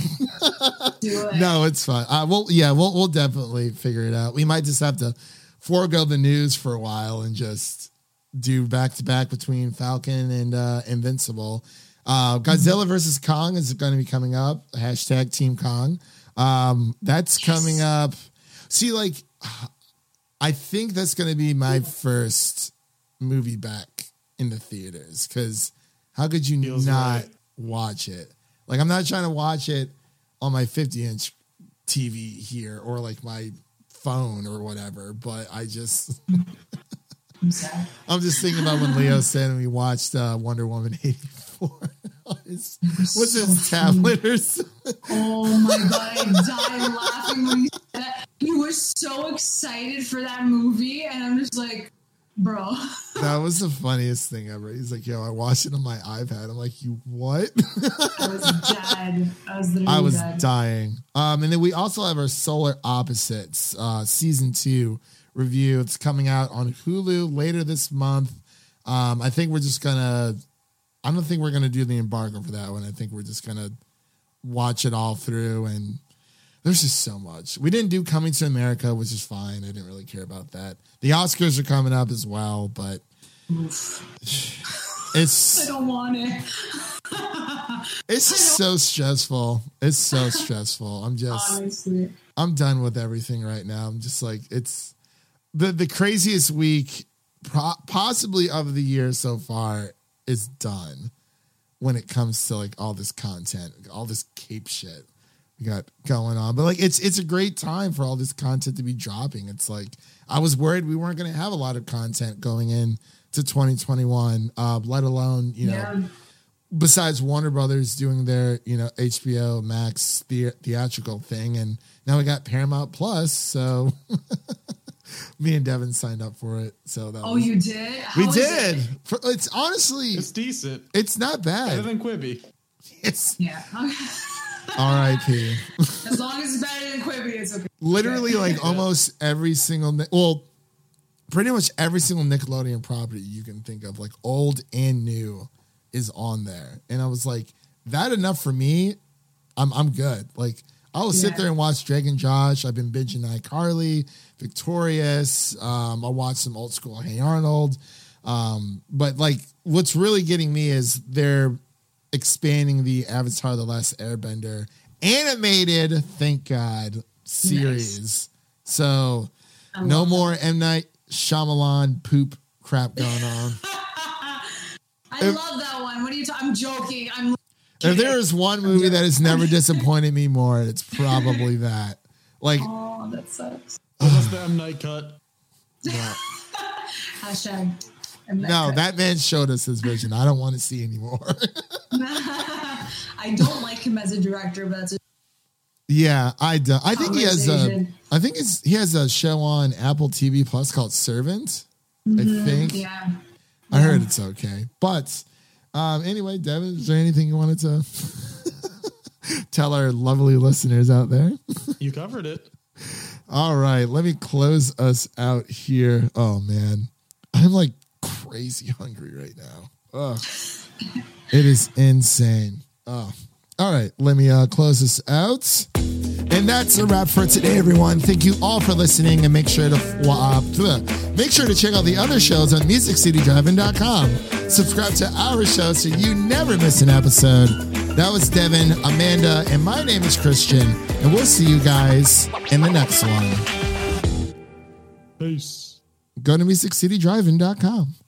No, it's fine. Uh, well, yeah, we'll we'll definitely figure it out. We might just have to forego the news for a while and just do back to back between Falcon and uh, Invincible. Uh, Godzilla versus Kong is going to be coming up. Hashtag Team Kong. Um, that's coming up. See, like, I think that's going to be my first movie back in the theaters because how could you Feels not right. watch it? Like, I'm not trying to watch it on my 50 inch TV here or like my phone or whatever, but I just. I'm sad. I'm just thinking about when Leo said we watched uh, Wonder Woman 84 on his, what's his tablet or something. Oh my god, I died laughing when he said that. He was so excited for that movie, and I'm just like, bro. That was the funniest thing ever. He's like, yo, I watched it on my iPad. I'm like, you what? I was dead. I was I was dead. dying. Um, and then we also have our Solar Opposites uh, season two review. It's coming out on Hulu later this month. Um, I think we're just gonna. I don't think we're gonna do the embargo for that one. I think we're just gonna watch it all through. And there's just so much. We didn't do Coming to America, which is fine. I didn't really care about that. The Oscars are coming up as well, but I it's don't want it. it's just so stressful. It's so stressful. I'm just. Honestly. I'm done with everything right now. I'm just like it's the the craziest week pro- possibly of the year so far is done when it comes to like all this content, all this cape shit we got going on. But like it's it's a great time for all this content to be dropping. It's like I was worried we weren't going to have a lot of content going in to 2021, uh, let alone you know Yeah. besides Warner Brothers doing their, you know, HBO Max the- theatrical thing, and now we got Paramount Plus. So me and Devin signed up for it. So that Oh, was, you did? we did. it? For, it's honestly, It's decent. it's, decent. not Better bad. than Quibi. It's Yeah. R.I.P. as long as it's better than Quibi, it's okay. Literally, like almost every single, Ni- well, pretty much every single Nickelodeon property you can think of, like old and new, is on there. And I was like, that enough for me. I'm I'm good. Like I will sit Yeah. there and watch Drake and Josh. I've been binging iCarly, Victorious. Um, I watched some old school Hey Arnold. Um, but like what's really getting me is they're expanding the Avatar: The Last Airbender animated, thank God, series. So no love more M Night Shyamalan poop crap going on. I love that one. What are you talking? I'm joking. I'm. if there is one movie that has never disappointed me more, it's probably that. Like, Oh, that sucks. What was the M Night cut? no, Hashtag. I'm no, cut. that man showed us his vision. I don't want to see anymore. I don't like him as a director, but that's a yeah, I do. I think he has a. Conversation. I think it's, he has a show on Apple TV Plus called Servant. I think yeah. I heard it's okay, but um, anyway, Devin, is there anything you wanted to tell our lovely listeners out there? You covered it. All right, let me close us out here. Oh man, I'm like crazy hungry right now. It is insane. Oh, all right, let me uh, close this out. And that's a wrap for today, everyone. Thank you all for listening, and make sure to uh, make sure to check out the other shows on MusicCityDriving.com. Subscribe to our show so you never miss an episode. That was Devin, Amanda, and my name is Christian, and we'll see you guys in the next one. Peace. Go to MusicCityDriving.com.